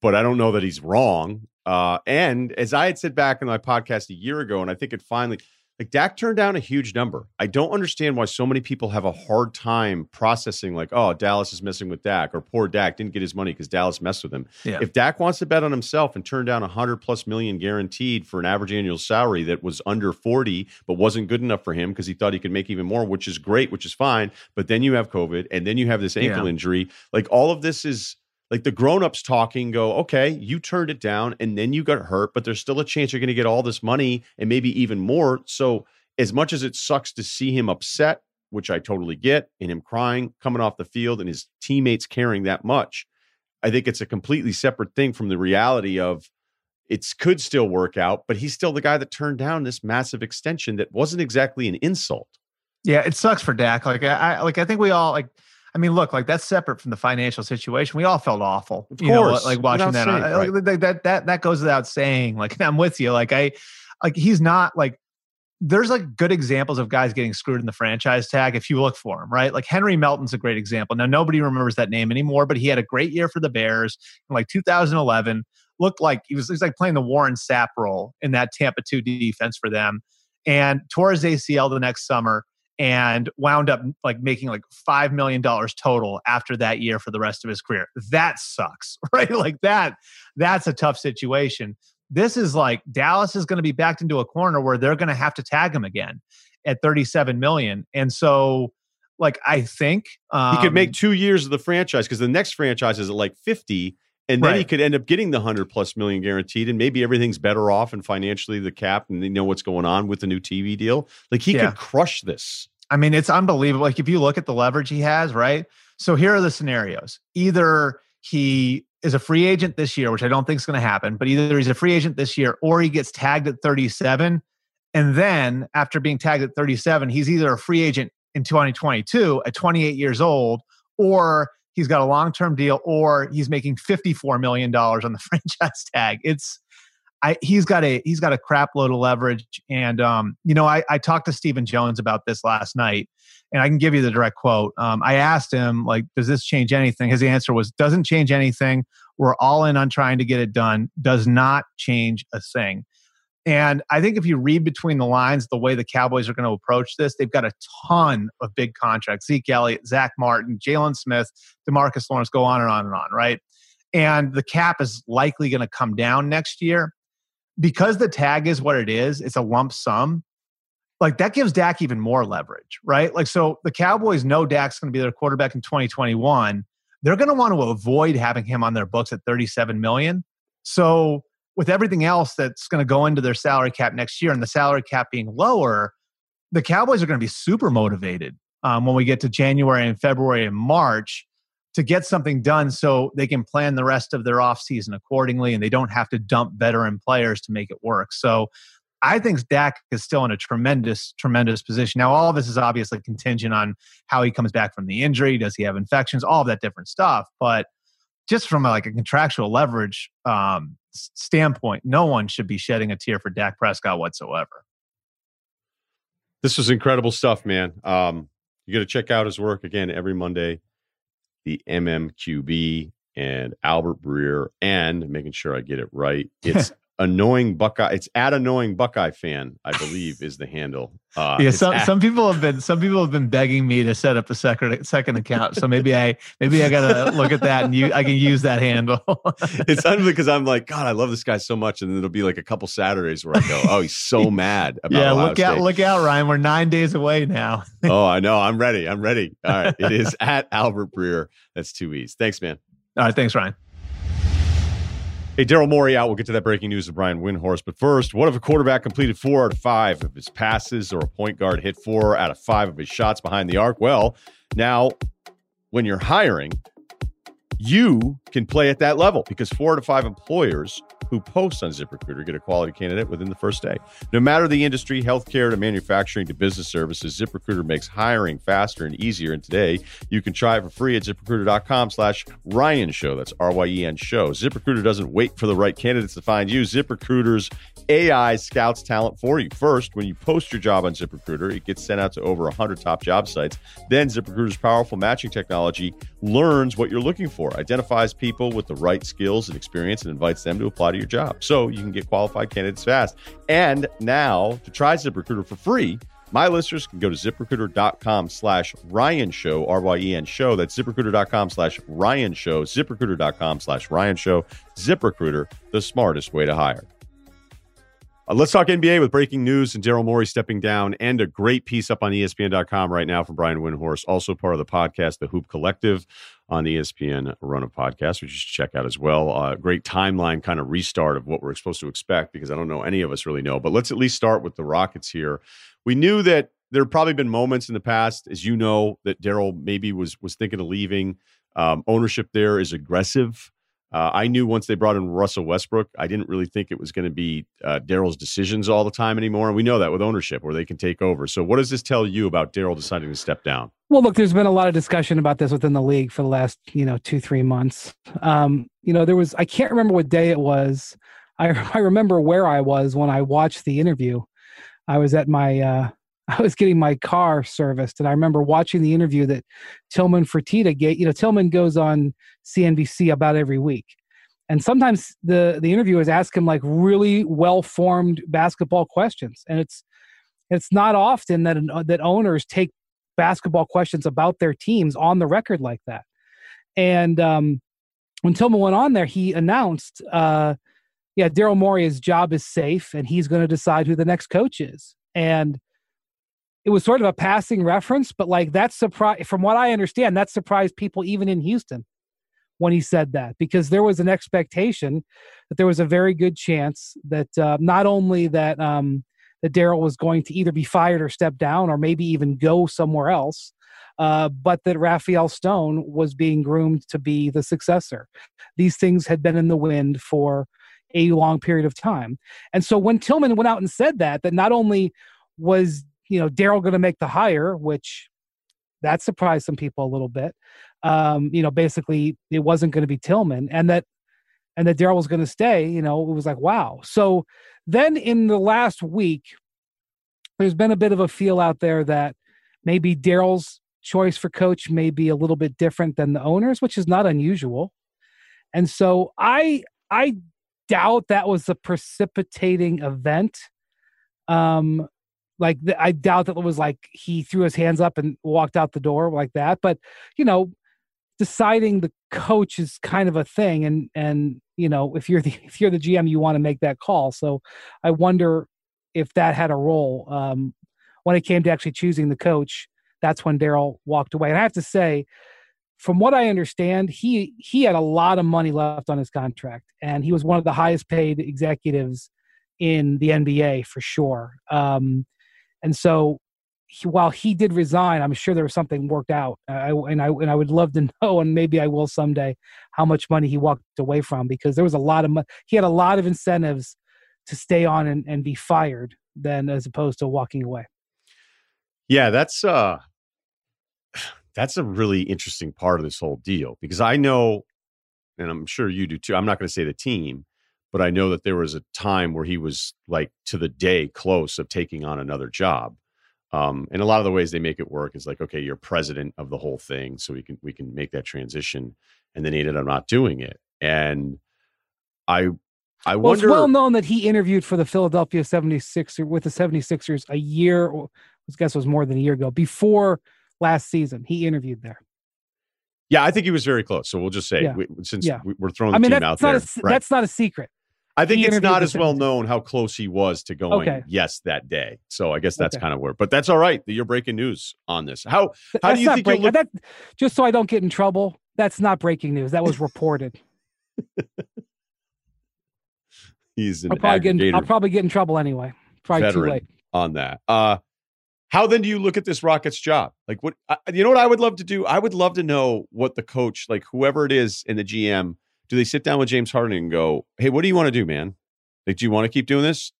But I don't know that he's wrong. Uh, and as I had said back in my podcast a year ago, and I think it finally like Dak turned down a huge number. I don't understand why so many people have a hard time processing, like, oh, Dallas is messing with Dak, or poor Dak didn't get his money because Dallas messed with him. Yeah. If Dak wants to bet on himself and turn down a hundred plus million guaranteed for an average annual salary that was under 40, but wasn't good enough for him because he thought he could make even more, which is great, which is fine. But then you have COVID and then you have this ankle yeah. injury. Like all of this is like the grown-ups talking go okay you turned it down and then you got hurt but there's still a chance you're going to get all this money and maybe even more. So as much as it sucks to see him upset which i totally get and him crying coming off the field and his teammates caring that much i think it's a completely separate thing from the reality of it could still work out but he's still the guy that turned down this massive extension that wasn't exactly an insult. Yeah it sucks for dak. Like i like i think we all like I mean, look, like that's separate from the financial situation. We all felt awful, of you course, know, like watching that. Saying, uh, right. like, that that that goes without saying. Like I'm with you. Like I, like he's not like. There's like good examples of guys getting screwed in the franchise tag if you look for them, right? Like Henry Melton's a great example. Now nobody remembers that name anymore, but he had a great year for the Bears in like 2011. Looked like he was, he was like playing the Warren Sapp role in that Tampa 2 defense for them, and tore his ACL the next summer and wound up like making like five million dollars total after that year for the rest of his career. That sucks, right? Like that, that's a tough situation. This is like Dallas is going to be backed into a corner where they're going to have to tag him again at 37 million. And so like I think um, he could make um, two years of the franchise because the next franchise is at like 50 and then right. he could end up getting the 100 plus million guaranteed and maybe everything's better off and financially the cap and they know what's going on with the new tv deal. Like he yeah. could crush this. I mean it's unbelievable. Like if you look at the leverage he has right? So here are the scenarios. Either he is a free agent this year which i don't think is going to happen but either he's a free agent this year or he gets tagged at 37 and then after being tagged at 37 he's either a free agent in 2022 at 28 years old or he's got a long term deal or he's making $54 million on the franchise tag. It's, I, he's got a he's got a crap load of leverage, and um, you know I, I talked to Stephen Jones about this last night, and I can give you the direct quote. Um, I asked him like, "Does this change anything?" His answer was, "Doesn't change anything. We're all in on trying to get it done. Does not change a thing." And I think if you read between the lines, the way the Cowboys are going to approach this, they've got a ton of big contracts Zeke Elliott, Zach Martin, Jaylon Smith, Demarcus Lawrence, go on and on and on, right? And the cap is likely going to come down next year. Because the tag is what it is, it's a lump sum. like that gives Dak even more leverage, right? Like, so the Cowboys know Dak's going to be their quarterback in 2021. They're going to want to avoid having him on their books at 37 million. So, with everything else that's going to go into their salary cap next year and the salary cap being lower, the Cowboys are going to be super motivated um, when we get to January and February and March to get something done so they can plan the rest of their offseason accordingly and they don't have to dump veteran players to make it work. So I think Dak is still in a tremendous, tremendous position. Now, all of this is obviously contingent on how he comes back from the injury. Does he have infections? All of that different stuff. But just from a, like a contractual leverage um, standpoint, no one should be shedding a tear for Dak Prescott whatsoever. This was incredible stuff, man. Um, you got to check out his work again every Monday. The MMQB and Albert Breer, and making sure I get it right. It's annoying Buckeye. It's at annoying Buckeye fan, I believe, is the handle. Uh, yeah, some at, some people have been some people have been begging me to set up a second second account. So maybe I maybe I gotta look at that and you I can use that handle. it's funny because I'm like, God, I love this guy so much, and then it'll be like a couple Saturdays where I go, Oh, he's so mad. About yeah, Ohio look State. out, look out, Ryen. We're nine days away now. oh, I know. I'm ready. I'm ready. All right, it is at Albert Breer. That's two E's. Thanks, man. All right, thanks, Ryen. Hey, Daryl Morey out. We'll get to that breaking news of Brian Windhorst. But first, what if a quarterback completed four out of five of his passes or a point guard hit four out of five of his shots behind the arc? Well, now when you're hiring, you can play at that level because four out of five employers who post on ZipRecruiter get a quality candidate within the first day. No matter the industry, healthcare to manufacturing to business services, ZipRecruiter makes hiring faster and easier. And today you can try it for free at ziprecruiter.com slash Ryen Show. That's R-Y-E-N show. ZipRecruiter doesn't wait for the right candidates to find you. ZipRecruiter's AI scouts talent for you. First, when you post your job on ZipRecruiter, it gets sent out to over 100 top job sites. Then ZipRecruiter's powerful matching technology learns what you're looking for, identifies people with the right skills and experience, and invites them to apply to your job. So you can get qualified candidates fast. And now to try ZipRecruiter for free, my listeners can go to ziprecruiter.com slash Ryen Show, R Y E N Show. That's ziprecruiter.com slash Ryen Show, ziprecruiter.com slash Ryen Show. ZipRecruiter, the smartest way to hire. Uh, let's talk NBA with breaking news and Daryl Morey stepping down and a great piece up on ESPN.com right now from Brian Windhorst, also part of the podcast, The Hoop Collective on the ESPN Run of Podcast, which you should check out as well. Uh, great timeline kind of restart of what we're supposed to expect because I don't know any of us really know. But let's at least start with the Rockets here. We knew that there had probably been moments in the past, as you know, that Daryl maybe was was thinking of leaving. Um, ownership there is aggressive. Uh, I knew once they brought in Russell Westbrook, I didn't really think it was going to be uh, Daryl's decisions all the time anymore. And we know that with ownership, where they can take over. So, what does this tell you about Daryl deciding to step down? Well, look, there's been a lot of discussion about this within the league for the last, you know, two three months. Um, you know, there was I can't remember what day it was. I I remember where I was when I watched the interview. I was at my uh, I was getting my car serviced, and I remember watching the interview that Tillman Fertitta gave. You know, Tillman goes on CNBC about every week, and sometimes the the interviewers ask him like really well formed basketball questions, and it's it's not often that that owners take basketball questions about their teams on the record like that. And um, when Tillman went on there, he announced, uh, "Yeah, Daryl Morey's job is safe, and he's going to decide who the next coach is." And it was sort of a passing reference, but like that surprise from what I understand, that surprised people even in Houston when he said that because there was an expectation that there was a very good chance that uh, not only that um, that Daryl was going to either be fired or step down or maybe even go somewhere else, uh, but that Rafael Stone was being groomed to be the successor. These things had been in the wind for a long period of time, and so when Tillman went out and said that, that not only was you know Daryl going to make the hire, which that surprised some people a little bit. Um, you know, basically it wasn't going to be Tillman, and that and that Daryl was going to stay. You know, it was like wow. So then in the last week, there's been a bit of a feel out there that maybe Daryl's choice for coach may be a little bit different than the owners, which is not unusual. And so I I doubt that was a precipitating event. Um, like I doubt that it was like he threw his hands up and walked out the door like that. But you know, deciding the coach is kind of a thing, and and you know if you're the if you're the GM, you want to make that call. So I wonder if that had a role. Um, when it came to actually choosing the coach, that's when Daryl walked away. And I have to say, from what I understand, he he had a lot of money left on his contract, and he was one of the highest paid executives in the NBA for sure. Um, and so, he, while he did resign, I'm sure there was something worked out. And I and I would love to know, and maybe I will someday, how much money he walked away from because there was a lot of money. He had a lot of incentives to stay on and, and be fired than as opposed to walking away. Yeah, that's uh that's a really interesting part of this whole deal because I know, and I'm sure you do too. I'm not going to say the team, but I know that there was a time where he was like to the day close of taking on another job. Um, and a lot of the ways they make it work is like, okay, you're president of the whole thing, so we can we can make that transition. And then he ended up not doing it. And I I well, wonder. It's well known that he interviewed for the Philadelphia 76ers with the 76ers a year, I guess it was more than a year ago, before last season. He interviewed there. Yeah, I think he was very close. So we'll just say, yeah. we, since yeah. we, are throwing the I mean, team out there, a, right. that's not a secret. I think it's not as well known how close he was to going okay. yes that day. So I guess that's okay. kind of where, but that's all right. You're breaking news on this. How how that's do you think break, look- that, just so I don't get in trouble? That's not breaking news. That was reported. He's an I'll probably, get in, I'll probably get in trouble anyway. Probably too late on that. Uh, how then do you look at this Rockets job? Like, what you know? What I would love to do? I would love to know what the coach, like whoever it is in the GM, do they sit down with James Harden and go, "Hey, what do you want to do, man? Like, do you want to keep doing this?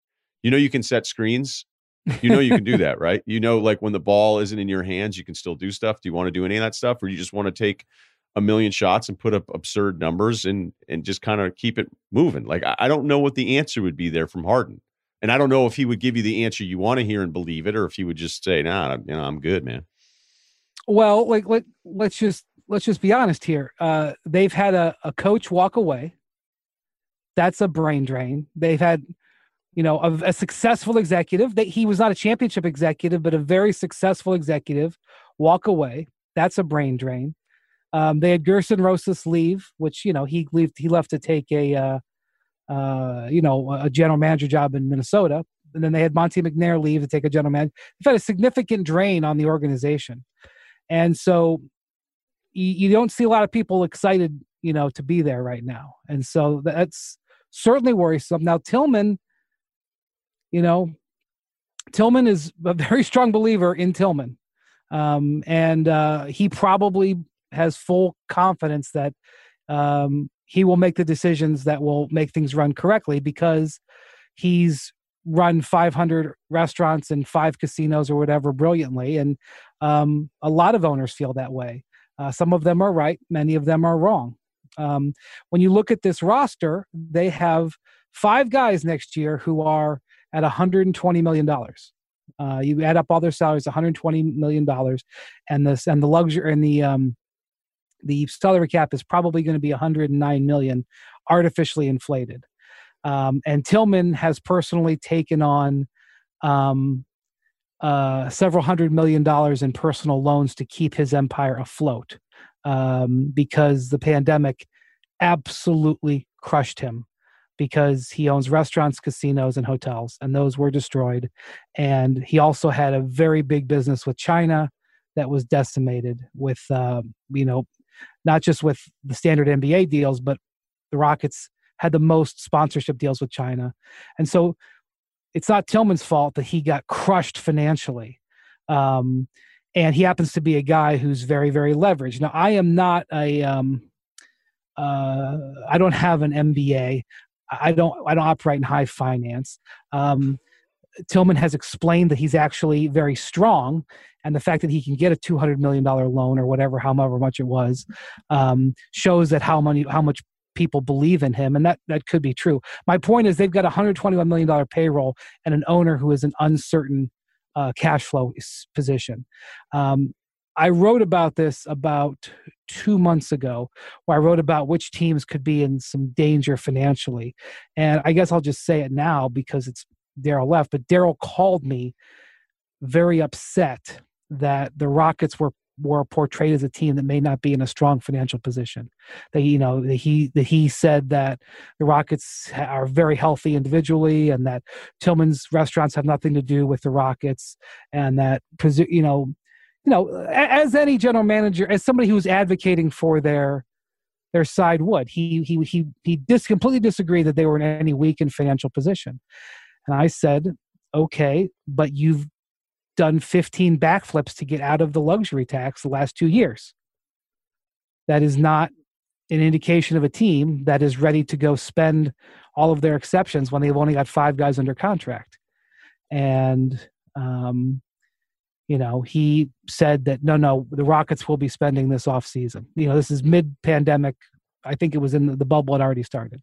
You know, you can set screens. You know, you can do that, right? You know, like when the ball isn't in your hands, you can still do stuff. Do you want to do any of that stuff, or you just want to take a million shots and put up absurd numbers and and just kind of keep it moving. Like I, I, don't know what the answer would be there from Harden, and I don't know if he would give you the answer you want to hear and believe it, or if he would just say, "Nah, you know, I'm good, man." Well, like let let's just let's just be honest here. Uh, they've had a, a coach walk away. That's a brain drain. They've had, you know, a, a successful executive. That he was not a championship executive, but a very successful executive walk away. That's a brain drain um, they had Gersson Rosas leave, which you know he left. He left to take a uh, uh, you know a general manager job in Minnesota, and then they had Monte McNair leave to take a general manager. They've had a significant drain on the organization, and so you, don't see a lot of people excited, you know, to be there right now, and so that's certainly worrisome. Now Tillman, you know, Tillman is a very strong believer in Tillman. Um, and uh, he probably has full confidence that um, he will make the decisions that will make things run correctly because he's run 500 restaurants and five casinos or whatever brilliantly and um, a lot of owners feel that way uh, some of them are right many of them are wrong. Um, when you look at this roster they have five guys next year who are at 120 million dollars. Uh, you add up all their salaries 120 million dollars and this and the luxury and the um, the salary cap is probably going to be 109 million artificially inflated. Um, and tillman has personally taken on um, uh, several hundred million dollars in personal loans to keep his empire afloat um, because the pandemic absolutely crushed him because he owns restaurants, casinos, and hotels, and those were destroyed. And he also had a very big business with China that was decimated with, uh, you know, not just with the standard NBA deals, but the Rockets had the most sponsorship deals with China. And so it's not Tillman's fault that he got crushed financially. Um, and he happens to be a guy who's very, very leveraged. Now, I am not a, um, uh, I don't have an MBA. I don't, I don't operate in high finance. Um, Tillman has explained that he's actually very strong, and the fact that he can get a two hundred million dollar loan or whatever, however much it was, um, shows that how many how much people believe in him, and that that could be true. My point is they've got a hundred twenty one million dollar payroll and an owner who is an uncertain uh, cash flow position. Um, I wrote about this about two months ago, where I wrote about which teams could be in some danger financially. And I guess I'll just say it now because it's Daryl left, but Daryl called me very upset that the Rockets were were portrayed as a team that may not be in a strong financial position. That you know that he that he said that the Rockets are very healthy individually, and that Tillman's restaurants have nothing to do with the Rockets, and that you know, you know, as any general manager, as somebody who's advocating for their their side would, he he he he dis- completely disagreed that they were in any weakened financial position, and I said, okay, but you've done 15 backflips to get out of the luxury tax the last two years. That is not an indication of a team that is ready to go spend all of their exceptions when they've only got five guys under contract. And, um, you know, he said that no, no, the Rockets will be spending this off season. You know, this is mid pandemic. I think it was in the, bubble had already started.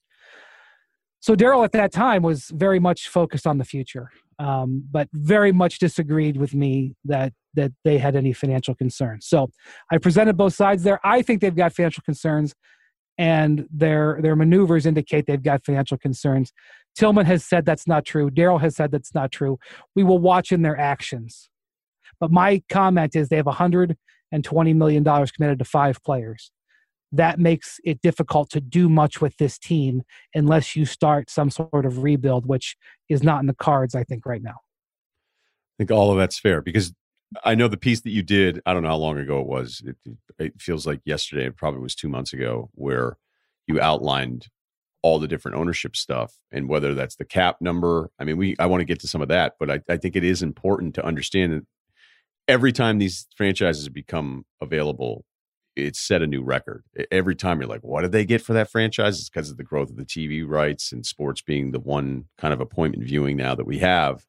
So Daryl at that time was very much focused on the future, um, but very much disagreed with me that that they had any financial concerns. So I presented both sides there. I think they've got financial concerns, and their their maneuvers indicate they've got financial concerns. Tillman has said that's not true. Daryl has said that's not true. We will watch in their actions. But my comment is they have 120 million dollars committed to five players that makes it difficult to do much with this team unless you start some sort of rebuild, which is not in the cards, I think, right now. I think all of that's fair because I know the piece that you did, I don't know how long ago it was. It, it feels like yesterday, it probably was two months ago, where you outlined all the different ownership stuff and whether that's the cap number. I mean, we I want to get to some of that, but I, I think it is important to understand that every time these franchises become available, it's set a new record. Every time you're like, what did they get for that franchise? It's because of the growth of the TV rights and sports being the one kind of appointment viewing now that we have.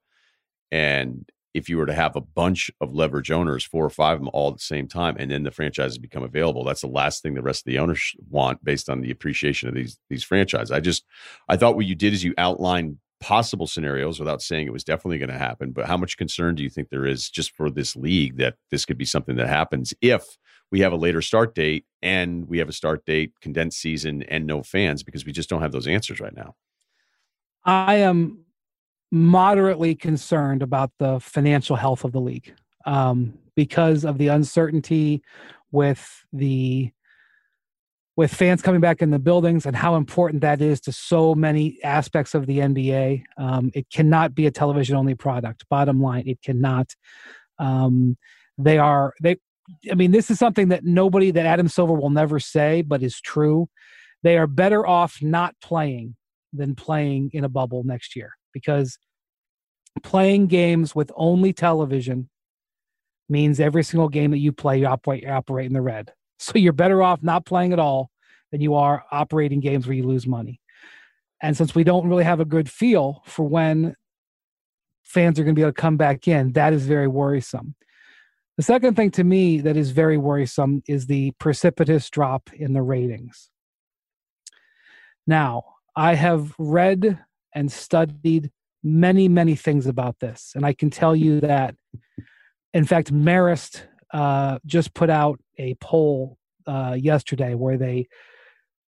And if you were to have a bunch of leverage owners, four or five of them all at the same time, and then the franchises become available, that's the last thing the rest of the owners want based on the appreciation of these these franchises. I just I thought what you did is you outlined possible scenarios without saying it was definitely going to happen. But how much concern do you think there is just for this league that this could be something that happens if we have a later start date and we have a start date, condensed season, and no fans because we just don't have those answers right now. I am moderately concerned about the financial health of the league um, because of the uncertainty with the with fans coming back in the buildings and how important that is to so many aspects of the NBA. Um, it cannot be a television only product. Bottom line, it cannot. Um, they are they I mean, this is something that nobody, that Adam Silver will never say, but is true. They are better off not playing than playing in a bubble next year because playing games with only television means every single game that you play, you operate, you operate in the red. So you're better off not playing at all than you are operating games where you lose money. And since we don't really have a good feel for when fans are going to be able to come back in, that is very worrisome. The second thing to me that is very worrisome is the precipitous drop in the ratings. Now, I have read and studied many, many things about this, and I can tell you that, in fact, Marist uh, just put out a poll uh, yesterday where they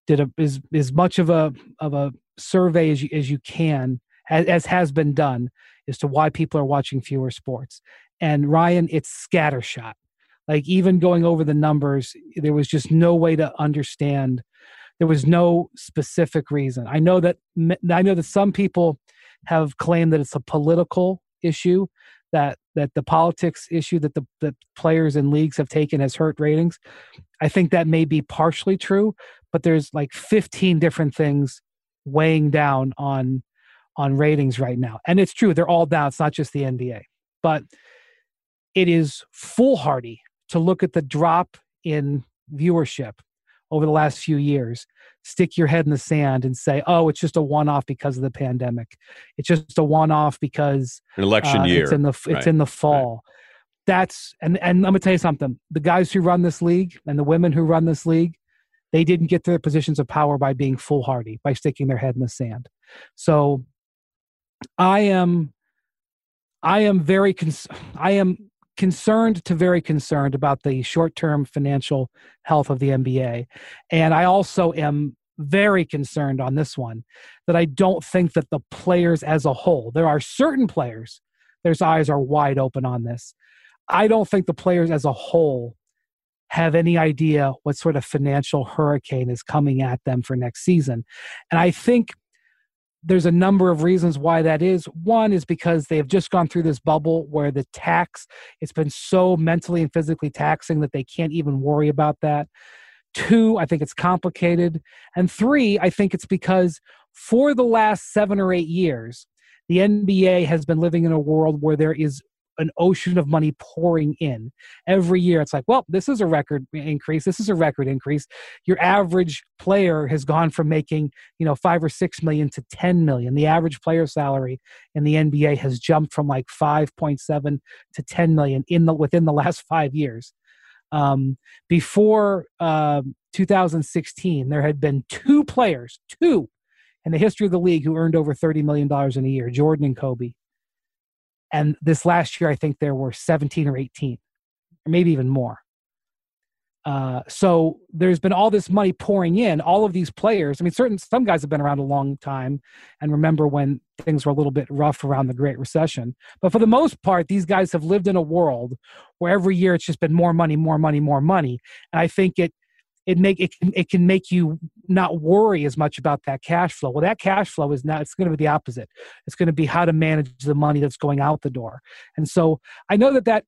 did a, as as much of a of a survey as you, as you can, as, as has been done, as to why people are watching fewer sports. And Ryen, it's scattershot. Like even going over the numbers, there was just no way to understand. There was no specific reason. I know that I know that some people have claimed that it's a political issue, that that the politics issue that the, the players and leagues have taken has hurt ratings. I think that may be partially true, but there's like 15 different things weighing down on on ratings right now. And it's true, they're all down. It's not just the NBA. But it is foolhardy to look at the drop in viewership over the last few years, stick your head in the sand and say, "Oh, it's just a one-off because of the pandemic. It's just a one-off because an election uh, year. It's in the it's right. in the fall." Right. That's and and let me tell you something. The guys who run this league and the women who run this league, they didn't get to their positions of power by being foolhardy, by sticking their head in the sand. So, I am, I am very cons- I am concerned to very concerned about the short term financial health of the NBA. And I also am very concerned on this one that I don't think that the players as a whole, there are certain players, their eyes are wide open on this. I don't think the players as a whole have any idea what sort of financial hurricane is coming at them for next season. And I think there's a number of reasons why that is. One is because they have just gone through this bubble where the tax, it's been so mentally and physically taxing that they can't even worry about that. Two, I think it's complicated. And three, I think it's because for the last seven or eight years, the NBA has been living in a world where there is an ocean of money pouring in every year. It's like, well, this is a record increase. This is a record increase. Your average player has gone from making, you know, five or six million to 10 million. The average player salary in the NBA has jumped from like 5.7 to 10 million in the within the last five years. Um, before uh, 2016, there had been two players, two in the history of the league who earned over $30 million in a year, Jordan and Kobe. And this last year, I think there were 17 or 18, or maybe even more. Uh, so there's been all this money pouring in. All of these players. I mean, certain some guys have been around a long time and remember when things were a little bit rough around the Great Recession. But for the most part, these guys have lived in a world where every year it's just been more money, more money, more money. And I think it it make it it can make you not worry as much about that cash flow. Well, that cash flow is not. It's going to be the opposite. It's going to be how to manage the money that's going out the door. And so I know that that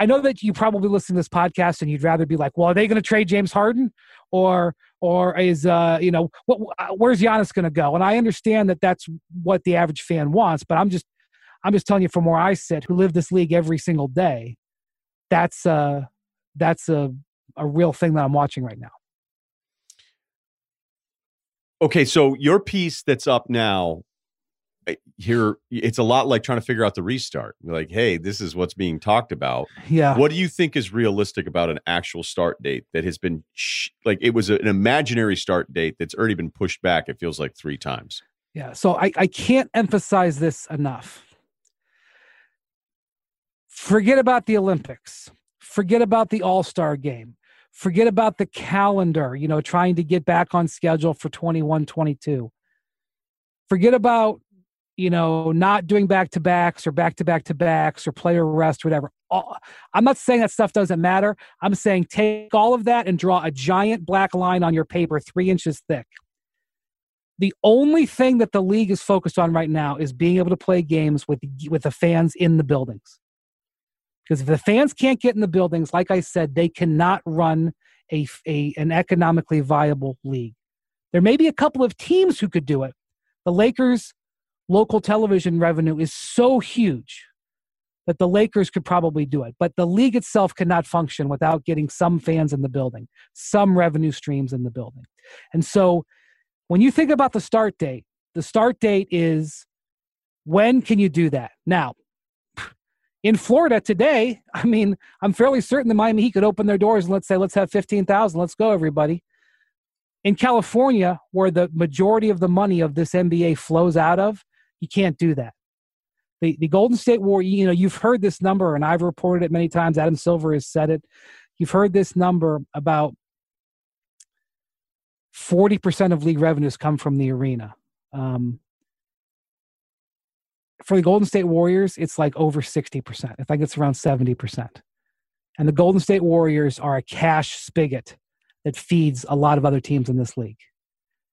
I know that you probably listen to this podcast and you'd rather be like, well, are they going to trade James Harden, or or is uh you know what, where's Giannis going to go? And I understand that that's what the average fan wants, but I'm just I'm just telling you from where I sit, who live this league every single day. That's uh that's a a real thing that I'm watching right now. Okay, so your piece that's up now here it's a lot like trying to figure out the restart. like, hey, this is what's being talked about. Yeah. What do you think is realistic about an actual start date that has been sh- like it was an imaginary start date that's already been pushed back? It feels like three times. Yeah. So I, I can't emphasize this enough. Forget about the Olympics. Forget about the All Star game forget about the calendar, you know, trying to get back on schedule for 21 22. Forget about, you know, not doing back to backs or back to back to backs or player rest, whatever. I'm not saying that stuff doesn't matter. I'm saying take all of that and draw a giant black line on your paper, three inches thick. The only thing that the league is focused on right now is being able to play games with with the fans in the buildings. Because if the fans can't get in the buildings, like I said, they cannot run a, a, an economically viable league. There may be a couple of teams who could do it. The Lakers' local television revenue is so huge that the Lakers could probably do it. But the league itself cannot function without getting some fans in the building, some revenue streams in the building. And so when you think about the start date, the start date is when can you do that? Now, in Florida today, I mean, I'm fairly certain the Miami Heat could open their doors and let's say, let's have 15,000. Let's go, everybody. In California, where the majority of the money of this NBA flows out of, you can't do that. The, the Golden State War, you know, you've heard this number, and I've reported it many times. Adam Silver has said it. You've heard this number about 40% of league revenues come from the arena. Um, for the Golden State Warriors, it's like over 60%. I think it's around 70%. And the Golden State Warriors are a cash spigot that feeds a lot of other teams in this league.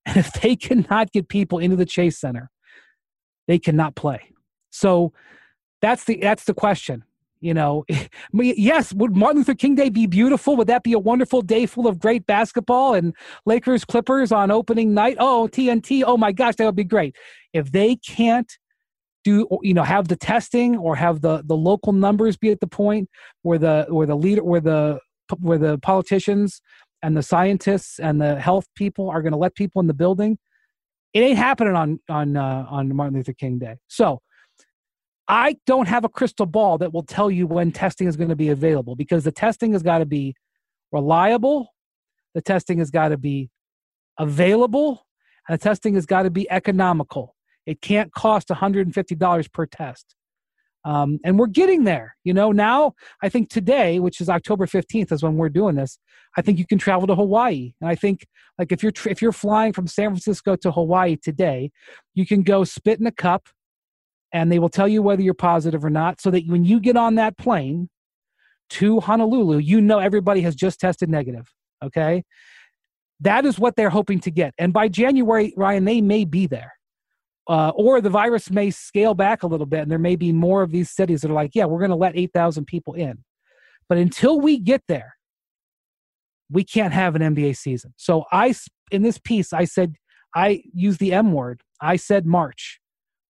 And if they cannot get people into the Chase Center, they cannot play. So that's the that's the question. You know, yes, would Martin Luther King Day be beautiful? Would that be a wonderful day full of great basketball and Lakers Clippers on opening night? Oh, TNT. Oh my gosh, that would be great. If they can't do you know have the testing or have the the local numbers be at the point where the where the leader where the where the politicians and the scientists and the health people are going to let people in the building it ain't happening on on uh, on martin luther king day. So i don't have a crystal ball that will tell you when testing is going to be available because the testing has got to be reliable the testing has got to be available and the testing has got to be economical it can't cost $150 per test. Um, and we're getting there. You know, now I think today, which is October 15th, is when we're doing this. I think you can travel to Hawaii, and I think like if you're if you're flying from San Francisco to Hawaii today, you can go spit in a cup, and they will tell you whether you're positive or not. So that when you get on that plane to Honolulu, you know everybody has just tested negative. Okay. That is what they're hoping to get. And by January, Ryen, they may be there. Uh, or the virus may scale back a little bit, and there may be more of these cities that are like, yeah, we're going to let 8,000 people in. But until we get there, we can't have an NBA season. So I, in this piece, I said, I used the M word. I said March.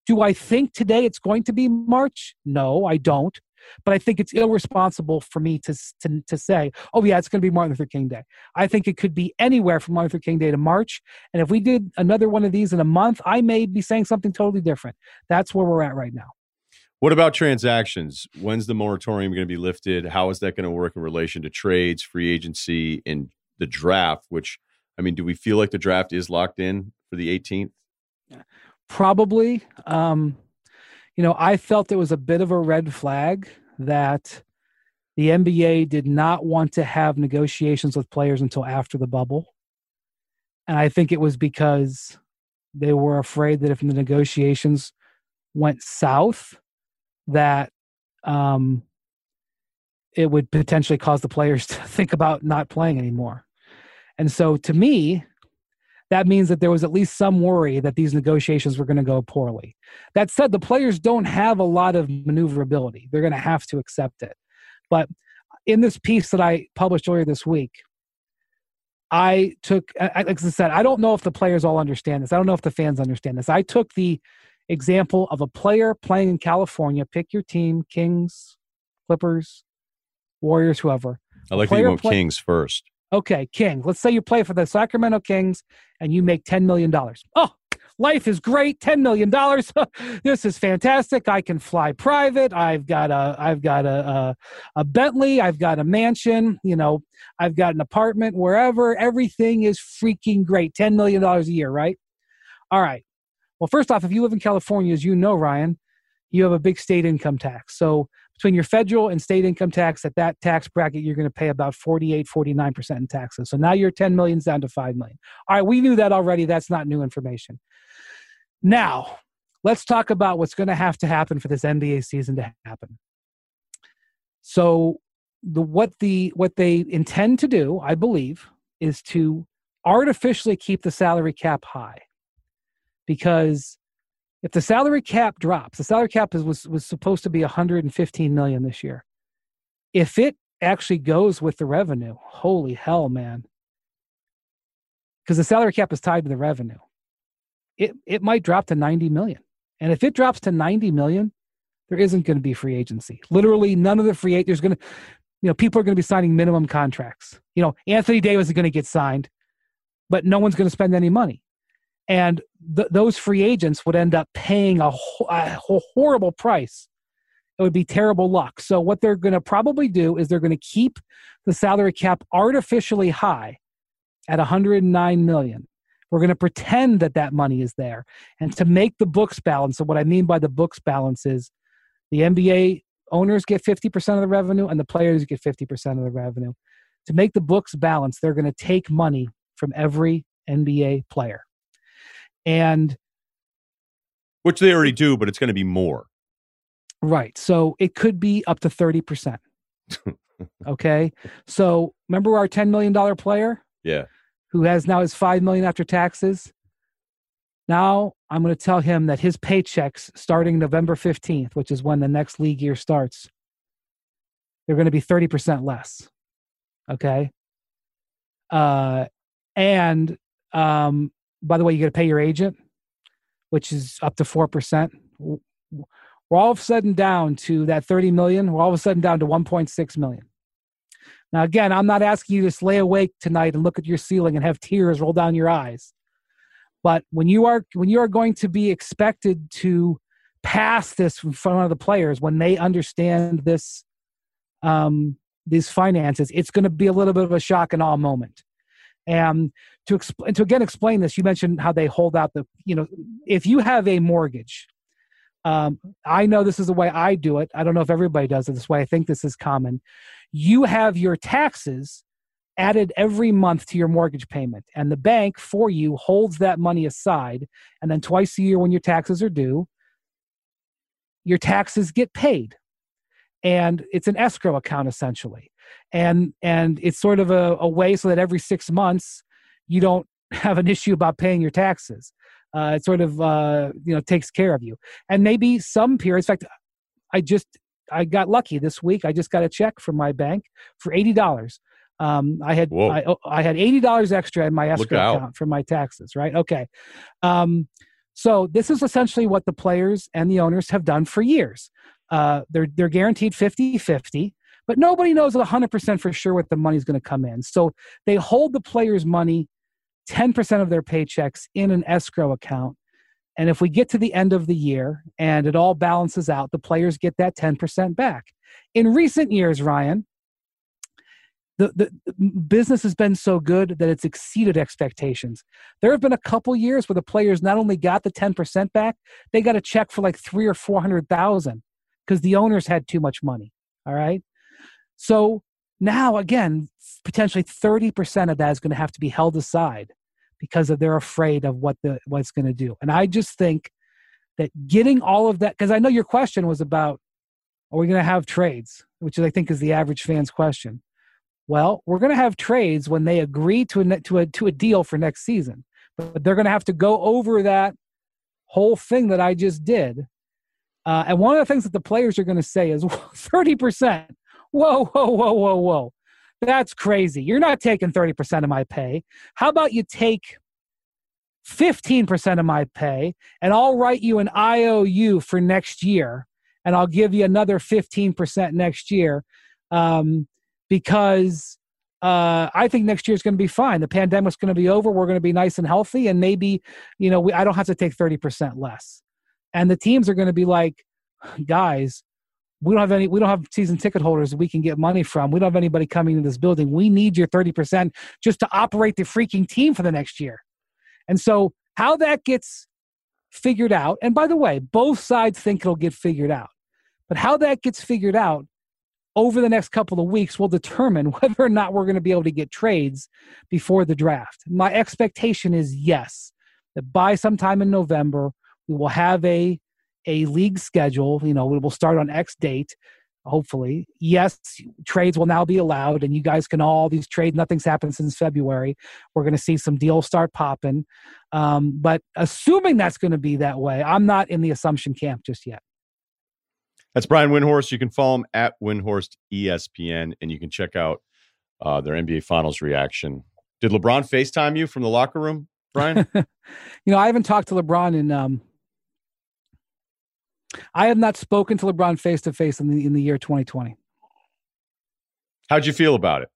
Do I think today it's going to be March? No, I don't. But I think it's irresponsible for me to, to, to say, oh, yeah, it's going to be Martin Luther King Day. I think it could be anywhere from Martin Luther King Day to March. And if we did another one of these in a month, I may be saying something totally different. That's where we're at right now. What about transactions? When's the moratorium going to be lifted? How is that going to work in relation to trades, free agency, and the draft? Which, I mean, do we feel like the draft is locked in for the 18th? Probably. Um, you know, I felt it was a bit of a red flag that the NBA did not want to have negotiations with players until after the bubble. And I think it was because they were afraid that if the negotiations went south, that um, it would potentially cause the players to think about not playing anymore. And so to me, that means that there was at least some worry that these negotiations were going to go poorly. That said, the players don't have a lot of maneuverability. They're going to have to accept it. But in this piece that I published earlier this week, I took, like I said, I don't know if the players all understand this. I don't know if the fans understand this. I took the example of a player playing in California. Pick your team: Kings, Clippers, Warriors, whoever. I like that you went play- Kings first. Okay, King. Let's say you play for the Sacramento Kings and you make $10 million. Oh, life is great. $10 million. this is fantastic. I can fly private. I've got a, I've got a, a, a Bentley. I've got a mansion. You know, I've got an apartment wherever. Everything is freaking great. $10 million a year, right? All right. Well, first off, if you live in California, as you know, Ryen, you have a big state income tax. So between your federal and state income tax at that tax bracket you're going to pay about 48 49% in taxes. So now your 10 million is down to 5 million. All right we knew that already. That's not new information. Now let's talk about what's going to have to happen for this nba season to happen. So the what the what they intend to do i believe is to artificially keep the salary cap high because if the salary cap drops, the salary cap is, was was supposed to be 115 million this year. If it actually goes with the revenue, holy hell, man! Because the salary cap is tied to the revenue, it it might drop to 90 million. And if it drops to 90 million, there isn't going to be free agency. Literally, none of the free agents. Going to, you know, people are going to be signing minimum contracts. You know, Anthony Davis is going to get signed, but no one's going to spend any money and th- those free agents would end up paying a, ho- a horrible price. It would be terrible luck. So what they're going to probably do is they're going to keep the salary cap artificially high at 109 million. We're going to pretend that that money is there. And to make the books balance so what i mean by the books balance is the nba owners get 50% of the revenue and the players get 50% of the revenue. To make the books balance they're going to take money from every nba player and which they already do, but it's going to be more. Right. So it could be up to 30%. okay. So remember our $10 million player? Yeah. Who has now his 5 million after taxes? Now I'm going to tell him that his paychecks starting November 15th, which is when the next league year starts, they're going to be 30% less. Okay. Uh, and um, by the way, you got to pay your agent, which is up to 4%. We're all of a sudden down to that 30 million. We're all of a sudden down to 1.6 million. Now, again, I'm not asking you to lay awake tonight and look at your ceiling and have tears roll down your eyes. But when you are when you are going to be expected to pass this in front of the players, when they understand this, um, these finances, it's going to be a little bit of a shock and awe moment. And to explain to again explain this, you mentioned how they hold out the you know if you have a mortgage. Um, I know this is the way I do it. I don't know if everybody does it this way. I think this is common. You have your taxes added every month to your mortgage payment, and the bank for you holds that money aside. And then twice a year, when your taxes are due, your taxes get paid. and it's an escrow account essentially and and it's sort of a, a way so that every six months you don't have an issue about paying your taxes uh, it sort of uh, you know takes care of you and maybe some periods in fact i just i got lucky this week i just got a check from my bank for $80 um, I had I, oh, I, had eighty dollars extra in my escrow account for my taxes. Right? Okay. Um, so this is essentially what the players and the owners have done for years. Uh, they're they're guaranteed 50-50, but nobody knows 100% for sure what the money's going to come in. So they hold the players' money 10% of their paychecks in an escrow account. And if we get to the end of the year and it all balances out, the players get that 10% back. In recent years, Ryen, the, the business has been so good that it's exceeded expectations. There have been a couple years where the players not only got the 10% back, they got a check for like three or 400,000 because the owners had too much money. All right. So now, again, potentially 30% of that is going to have to be held aside because of they're afraid of what the what's going to do. And I just think that getting all of that, because I know your question was about, are we going to have trades? Which I think is the average fan's question. Well, we're going to have trades when they agree to a, to a, to a deal for next season, but they're going to have to go over that whole thing that I just did uh, and one of the things that the players are going to say is 30%. Whoa, whoa, whoa, whoa, whoa. That's crazy. You're not taking 30% of my pay. How about you take 15% of my pay and I'll write you an IOU for next year and I'll give you another 15% next year um, because uh, I think next year is going to be fine. The pandemic's going to be over. We're going to be nice and healthy, and maybe you know we, I don't have to take thirty percent less and the teams are going to be like guys we don't have any we don't have season ticket holders we can get money from. We don't have anybody coming into this building. We need your 30% just to operate the freaking team for the next year. And so how that gets figured out and by the way both sides think it'll get figured out but how that gets figured out over the next couple of weeks will determine whether or not we're going to be able to get trades before the draft. My expectation is yes that by sometime in november we will have a a league schedule. You know, we will start on X date. Hopefully, yes, trades will now be allowed, and you guys can all these trades. Nothing's happened since February. We're going to see some deals start popping, um, but assuming that's going to be that way, I'm not in the assumption camp just yet. That's Brian Windhorst. You can follow him at Windhorst ESPN, and you can check out uh, their NBA Finals reaction. Did LeBron FaceTime you from the locker room, Brian? you know, I haven't talked to LeBron in um, I have not spoken to LeBron face to face in the in the year 2020. How'd you feel about it?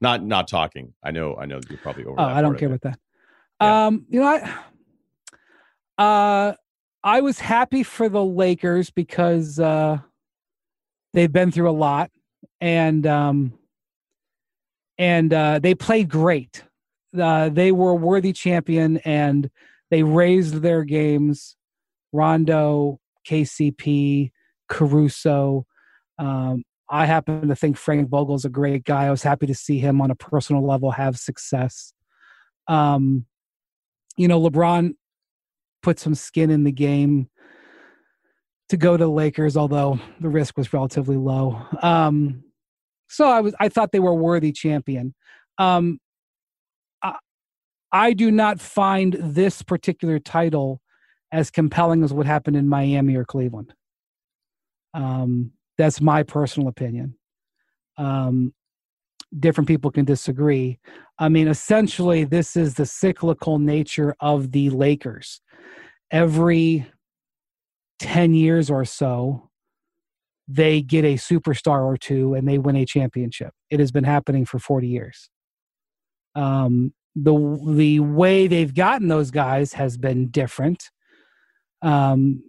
Not not talking. I know I know you're probably over. Oh, I don't care about that. Yeah. Um, you know, I uh I was happy for the Lakers because uh they've been through a lot and um and uh they played great. Uh they were a worthy champion and they raised their games. Rondo KCP, Caruso. Um, I happen to think Frank Vogel's a great guy. I was happy to see him on a personal level have success. Um, you know, LeBron put some skin in the game to go to Lakers, although the risk was relatively low. Um, so I was I thought they were worthy champion. Um, I, I do not find this particular title as compelling as what happened in Miami or Cleveland. Um, that's my personal opinion. Um, different people can disagree. I mean, essentially, this is the cyclical nature of the Lakers. Every 10 years or so, they get a superstar or two and they win a championship. It has been happening for 40 years. Um, the the way they've gotten those guys has been different. Um,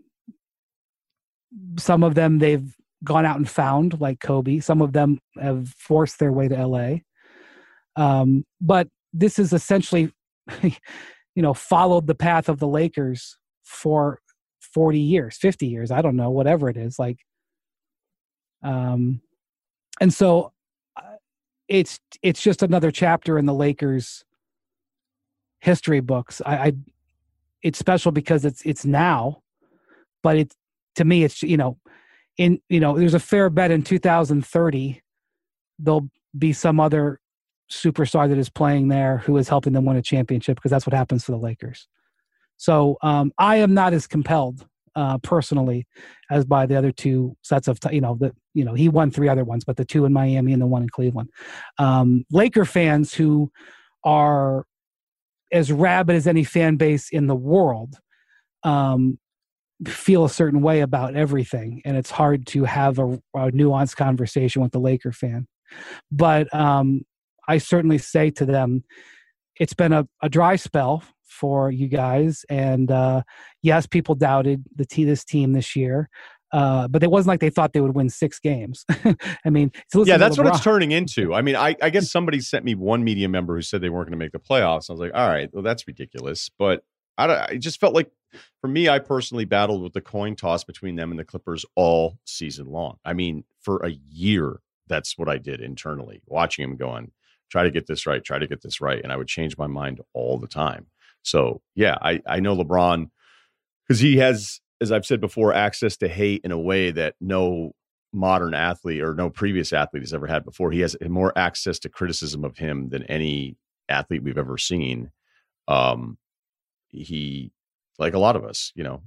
some of them they've gone out and found, like Kobe. Some of them have forced their way to LA. Um, but this is essentially, you know, followed the path of the Lakers for 40 years, 50 years, I don't know, whatever it is. Like, um, and so uh, it's it's just another chapter in the Lakers history books. I, I it's special because it's it's now, but it's to me it's you know in you know, there's a fair bet in 2030 there'll be some other superstar that is playing there who is helping them win a championship because that's what happens to the Lakers. So um, I am not as compelled uh, personally as by the other two sets of t- you know the you know he won three other ones, but the two in Miami and the one in Cleveland. Um, Laker fans who are as rabid as any fan base in the world um, feel a certain way about everything, and it's hard to have a, a nuanced conversation with the Laker fan. But um, I certainly say to them, it's been a, a dry spell for you guys, and uh, yes, people doubted the t- this team this year. Uh, but it wasn't like they thought they would win six games. I mean, yeah, that's what it's turning into. I mean, I, I guess somebody sent me one media member who said they weren't going to make the playoffs. I was like, all right, well, that's ridiculous. But I, I just felt like, for me, I personally battled with the coin toss between them and the Clippers all season long. I mean, for a year, that's what I did internally, watching him going, try to get this right, try to get this right. And I would change my mind all the time. So yeah, I, I know LeBron because he has, as I've said before, access to hate in a way that no modern athlete or no previous athlete has ever had before. He has more access to criticism of him than any athlete we've ever seen. Um, he, like a lot of us, you know,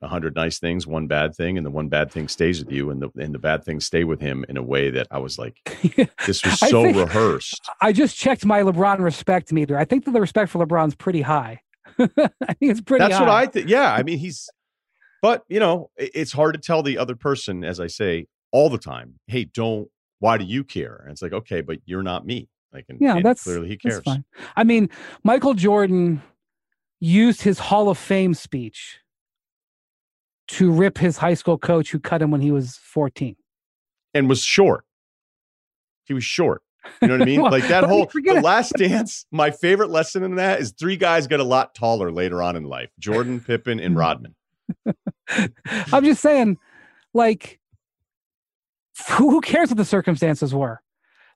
a hundred nice things, one bad thing, and the one bad thing stays with you, and the and the bad things stay with him in a way that I was like, this was so think, rehearsed. I just checked my LeBron respect meter. I think that the respect for LeBron's pretty high. I think it's pretty. That's high. what I think. Yeah, I mean he's, but you know, it's hard to tell the other person, as I say all the time. Hey, don't. Why do you care? And it's like, okay, but you're not me. Like, and, yeah, and that's clearly he cares. fine. I mean, Michael Jordan used his Hall of Fame speech to rip his high school coach who cut him when he was 14 and was short. He was short. You know what I mean? well, like that whole the last dance. My favorite lesson in that is three guys get a lot taller later on in life: Jordan, Pippen, and Rodman. I'm just saying, like, who cares what the circumstances were?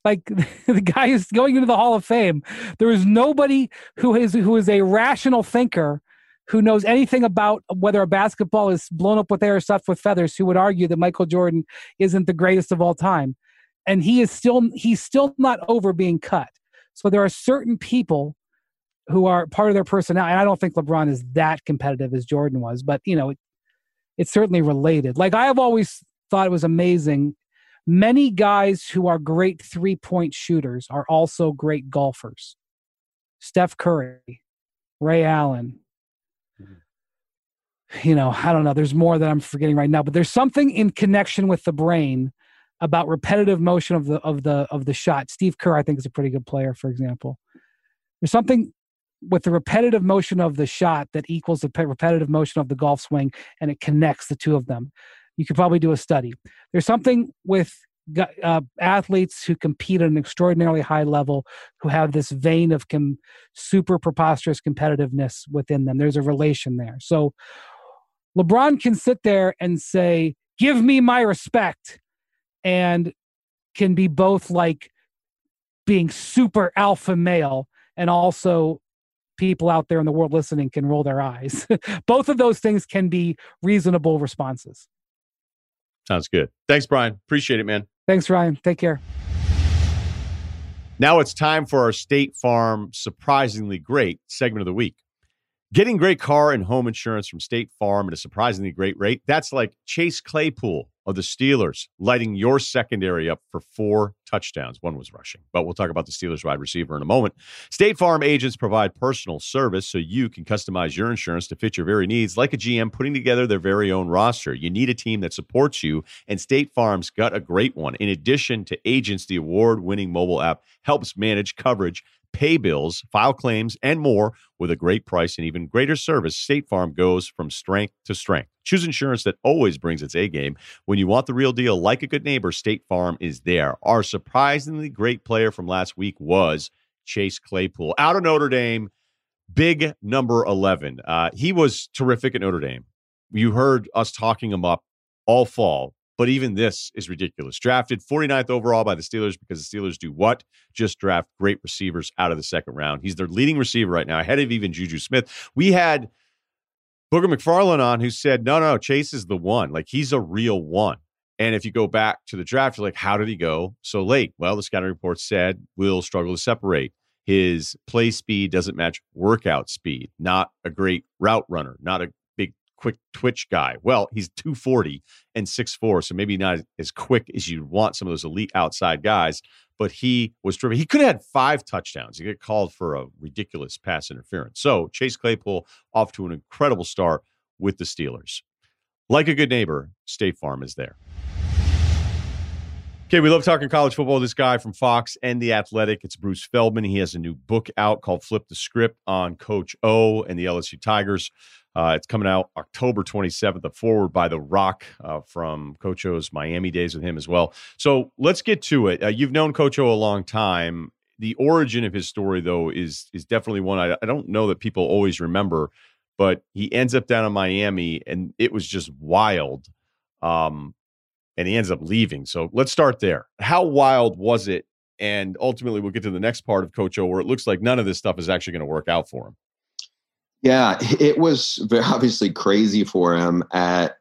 Like the guy is going into the Hall of Fame. There is nobody who is who is a rational thinker who knows anything about whether a basketball is blown up with air or stuffed with feathers who would argue that Michael Jordan isn't the greatest of all time. And he is still he's still not over being cut. So there are certain people who are part of their personality. And I don't think LeBron is that competitive as Jordan was, but you know, it, it's certainly related. Like I have always thought it was amazing. Many guys who are great three point shooters are also great golfers. Steph Curry, Ray Allen, mm-hmm. you know, I don't know. There's more that I'm forgetting right now, but there's something in connection with the brain about repetitive motion of the of the of the shot. Steve Kerr, I think, is a pretty good player, for example. There's something with the repetitive motion of the shot that equals the repetitive motion of the golf swing, and it connects the two of them. You could probably do a study. There's something with uh, athletes who compete at an extraordinarily high level who have this vein of com- super preposterous competitiveness within them. There's a relation there. So LeBron can sit there and say, Give me my respect, and can be both like being super alpha male and also people out there in the world listening can roll their eyes. both of those things can be reasonable responses. Sounds good. Thanks, Brian. Appreciate it, man. Thanks, Ryen. Take care. Now it's time for our State Farm surprisingly great segment of the week. Getting great car and home insurance from State Farm at a surprisingly great rate. That's like Chase Claypool of the Steelers lighting your secondary up for four touchdowns. One was rushing, but we'll talk about the Steelers wide receiver in a moment. State Farm agents provide personal service so you can customize your insurance to fit your very needs, like a GM putting together their very own roster. You need a team that supports you, and State Farm's got a great one. In addition to agents, the award winning mobile app helps manage coverage pay bills, file claims, and more with a great price and even greater service. State Farm goes from strength to strength. Choose insurance that always brings its A game. When you want the real deal, like a good neighbor, State Farm is there. Our surprisingly great player from last week was Chase Claypool out of Notre Dame, big number 11. Uh, he was terrific at Notre Dame. You heard us talking him up all fall but even this is ridiculous. Drafted 49th overall by the Steelers because the Steelers do what? Just draft great receivers out of the second round. He's their leading receiver right now, ahead of even Juju Smith. We had Booger McFarland on who said, no, no, Chase is the one. Like he's a real one. And if you go back to the draft, you're like, how did he go so late? Well, the scouting report said will struggle to separate. His play speed doesn't match workout speed, not a great route runner, not a quick twitch guy. Well, he's 240 and 6'4, so maybe not as quick as you'd want some of those elite outside guys, but he was driven. He could have had five touchdowns. He got called for a ridiculous pass interference. So Chase Claypool off to an incredible start with the Steelers. Like a good neighbor, State Farm is there. Okay, we love talking college football. This guy from Fox and The Athletic, it's Bruce Feldman. He has a new book out called Flip the Script on Coach O and the LSU Tigers. Uh, it's coming out October 27th, the forward by The Rock uh, from Coach O's Miami days with him as well. So let's get to it. Uh, you've known Coach O a long time. The origin of his story, though, is is definitely one I, I don't know that people always remember, but he ends up down in Miami, and it was just wild. Um, and he ends up leaving. So let's start there. How wild was it? And ultimately, we'll get to the next part of Coach O, where it looks like none of this stuff is actually going to work out for him. Yeah, it was obviously crazy for him at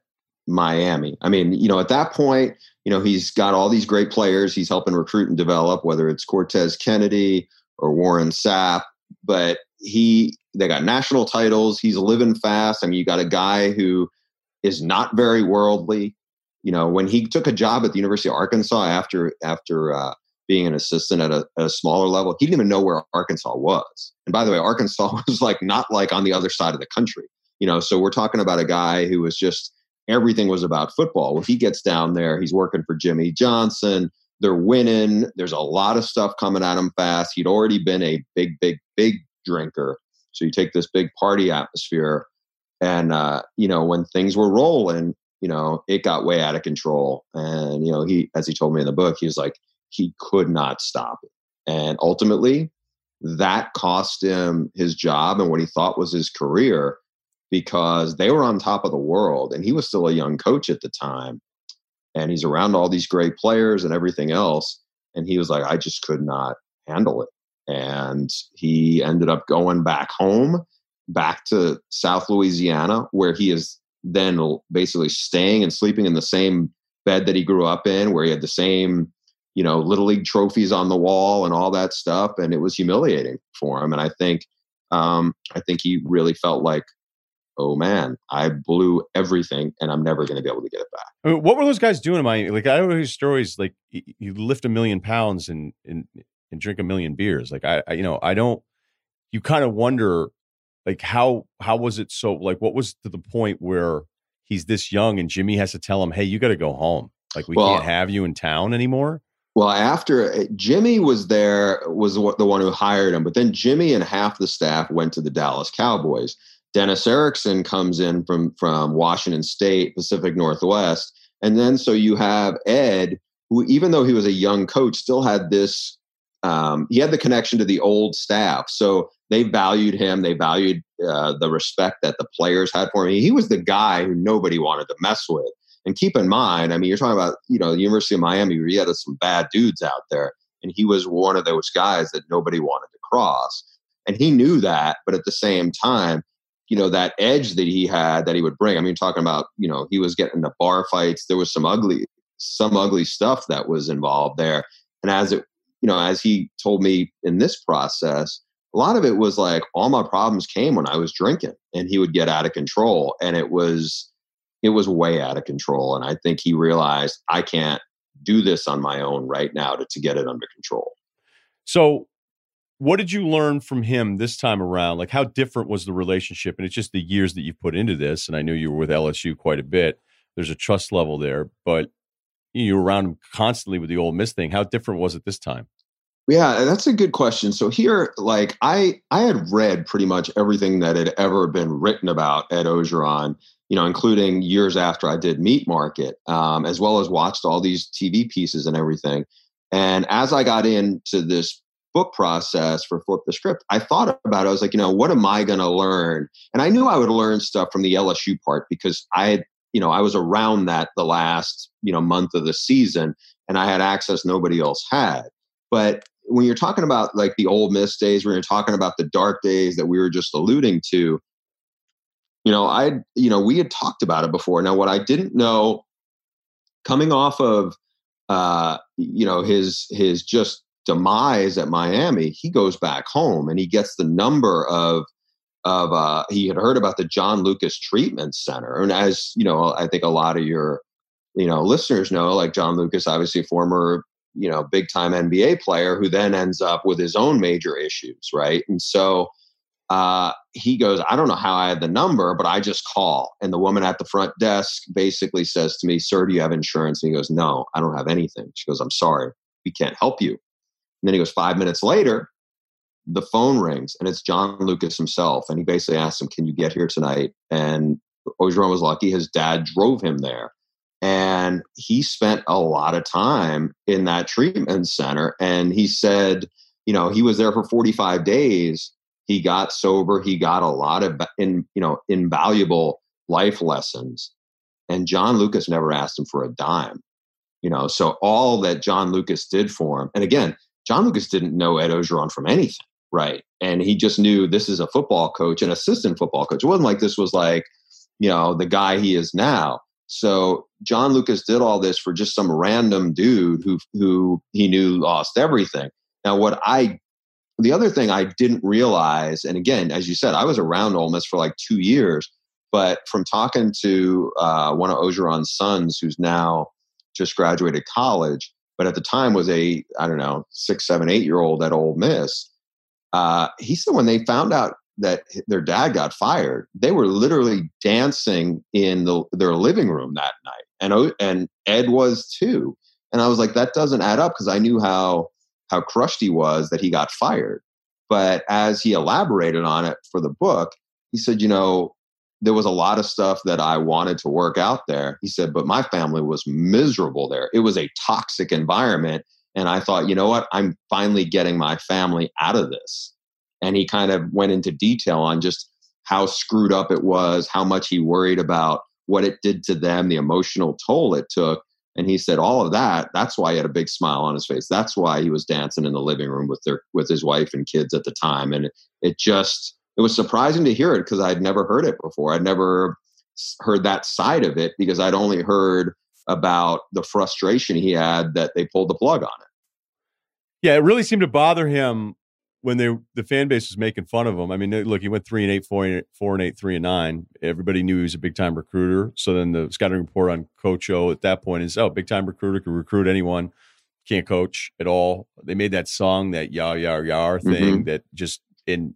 Miami. I mean, you know, at that point, you know, he's got all these great players he's helping recruit and develop, whether it's Cortez Kennedy or Warren Sapp, but he they got national titles. He's living fast. I mean, you got a guy who is not very worldly you know, when he took a job at the University of Arkansas after after uh, being an assistant at a, at a, smaller level, he didn't even know where Arkansas was. And by the way, Arkansas was like not like on the other side of the country. You know, so we're talking about a guy who was just everything was about football. When he gets down there, he's working for Jimmy Johnson. They're winning. There's a lot of stuff coming at him fast. He'd already been a big, big, big drinker. So you take this big party atmosphere, and uh, you know when things were rolling, you know, it got way out of control. And, you know, he, as he told me in the book, he was like, he could not stop it. And ultimately, that cost him his job and what he thought was his career because they were on top of the world and he was still a young coach at the time. And he's around all these great players and everything else. And he was like, I just could not handle it. And he ended up going back home, back to South Louisiana, where he is then basically staying and sleeping in the same bed that he grew up in, where he had the same, you know, little league trophies on the wall and all that stuff, and it was humiliating for him. And I think, um, I think he really felt like, oh man, I blew everything, and I'm never going to be able to get it back. I mean, what were those guys doing in Miami? Like I always stories like you lift a million pounds and and and drink a million beers. Like I, I you know, I don't. You kind of wonder like how how was it so like what was to the point where he's this young and Jimmy has to tell him, "Hey, you got to go home. Like we well, can't have you in town anymore." Well, after eh, Jimmy was there, was the one who hired him, but then Jimmy and half the staff went to the Dallas Cowboys. Dennis Erickson comes in from from Washington State, Pacific Northwest, and then so you have Ed, who even though he was a young coach, still had this. Um, he had the connection to the old staff, so they valued him. They valued uh, the respect that the players had for him. He was the guy who nobody wanted to mess with. And keep in mind, I mean, you're talking about you know the University of Miami, We had some bad dudes out there, and he was one of those guys that nobody wanted to cross. And he knew that, but at the same time, you know that edge that he had that he would bring. I mean, talking about you know he was getting the bar fights. There was some ugly, some ugly stuff that was involved there. And as it, you know, as he told me in this process, a lot of it was like all my problems came when I was drinking and he would get out of control and it was it was way out of control and I think he realized I can't do this on my own right now to, to get it under control. So what did you learn from him this time around? Like how different was the relationship? And it's just the years that you've put into this and I know you were with LSU quite a bit. There's a trust level there, but you were around him constantly with the Ole Miss thing. How different was it this time? Yeah, that's a good question. So here, like I, I had read pretty much everything that had ever been written about Ed Orgeron, you know, including years after I did Meat Market, um, as well as watched all these TV pieces and everything. And as I got into this book process for Flip the Script, I thought about it. I was like, you know, what am I going to learn? And I knew I would learn stuff from the LSU part because I had, you know, I was around that the last, you know, month of the season and I had access nobody else had. But when you're talking about like the Ole Miss days, when you're talking about the dark days that we were just alluding to, you know, I, you know, we had talked about it before. Now, what I didn't know coming off of uh, you know his his just demise at Miami, he goes back home and he gets the number of of uh, he had heard about the John Lucas Treatment Center, and as you know, I think a lot of your you know listeners know, like John Lucas, obviously former you know big time NBA player who then ends up with his own major issues, right? And so uh, he goes, I don't know how I had the number, but I just call. And the woman at the front desk basically says to me, Sir, do you have insurance? And he goes, No, I don't have anything. She goes, I'm sorry, we can't help you. And then he goes, Five minutes later, the phone rings and it's John Lucas himself. And he basically asks him, Can you get here tonight? And Orgeron was lucky. His dad drove him there. And he spent a lot of time in that treatment center. And he said, you know, he was there for 45 days. He got sober. He got a lot of in you know invaluable life lessons and john lucas never asked him for a dime you know? So all that john lucas did for him and again john lucas didn't know ed Orgeron from anything right? And he just knew this is a football coach an assistant football coach. It wasn't like this was like you know the guy he is now. So john lucas did all this for just some random dude who who he knew lost everything now what i the other thing I didn't realize, and again, as you said, I was around Ole Miss for like two years, but from talking to uh, one of Orgeron's sons, who's now just graduated college, but at the time was a I don't know six, seven, eight year old at Ole Miss. Uh, he said when they found out that their dad got fired, they were literally dancing in the, their living room that night, and and Ed was too. And I was like, that doesn't add up because I knew how how crushed he was that he got fired. But as he elaborated on it for the book, he said, you know, there was a lot of stuff that I wanted to work out there. He said, but my family was miserable there. It was a toxic environment. And I thought, you know what? I'm finally getting my family out of this. And he kind of went into detail on just how screwed up it was, how much he worried about what it did to them, the emotional toll it took. And he said all of that. That's why he had a big smile on his face. That's why he was dancing in the living room with their with his wife and kids at the time. And it, just it was surprising to hear it because I'd never heard it before. I'd never heard that side of it because I'd only heard about the frustration he had that they pulled the plug on it. Yeah, it really seemed to bother him when they the fan base was making fun of him. I mean, look, he went three and eight, four and eight, four and eight, three and nine. Everybody knew he was a big time recruiter. So then the scouting report on Coach O at that point is, oh, big time recruiter can recruit anyone, can't coach at all. They made that song, that yar yar yar thing, mm-hmm. that just in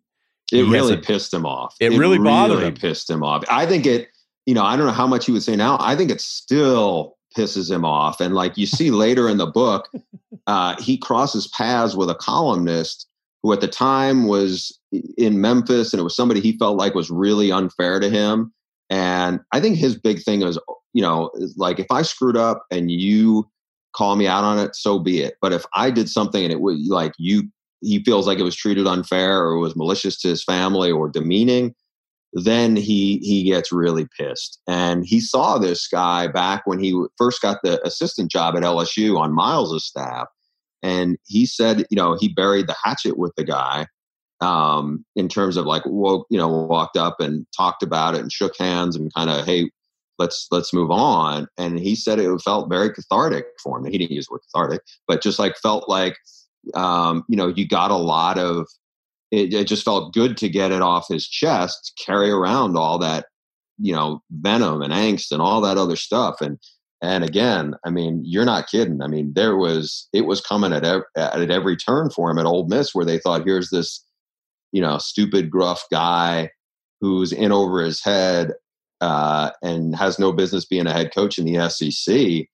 it really a, pissed him off. It, it really bothered really him. Pissed him off. I think it. You know, I don't know how much he would say now. I think it still pisses him off. And like you see later in the book, uh, he crosses paths with a columnist who at the time was in Memphis and it was somebody he felt like was really unfair to him. And I think his big thing is, you know, like if I screwed up and you call me out on it, so be it. But if I did something and it was like you, he feels like it was treated unfair or was malicious to his family or demeaning, then he he gets really pissed. And he saw this guy back when he first got the assistant job at LSU on Miles's staff, and he said, you know, he buried the hatchet with the guy um, in terms of like, well, you know, walked up and talked about it and shook hands and kind of, hey, let's let's move on. And he said it felt very cathartic for him. He didn't use the word cathartic, but just like felt like, um, you know, you got a lot of. It, it just felt good to get it off his chest, carry around all that, you know, venom and angst and all that other stuff, and and again, I mean, you're not kidding. I mean, there was it was coming at every, at every turn for him at Ole Miss, where they thought, here's this, you know, stupid, gruff guy who's in over his head uh, and has no business being a head coach in the SEC.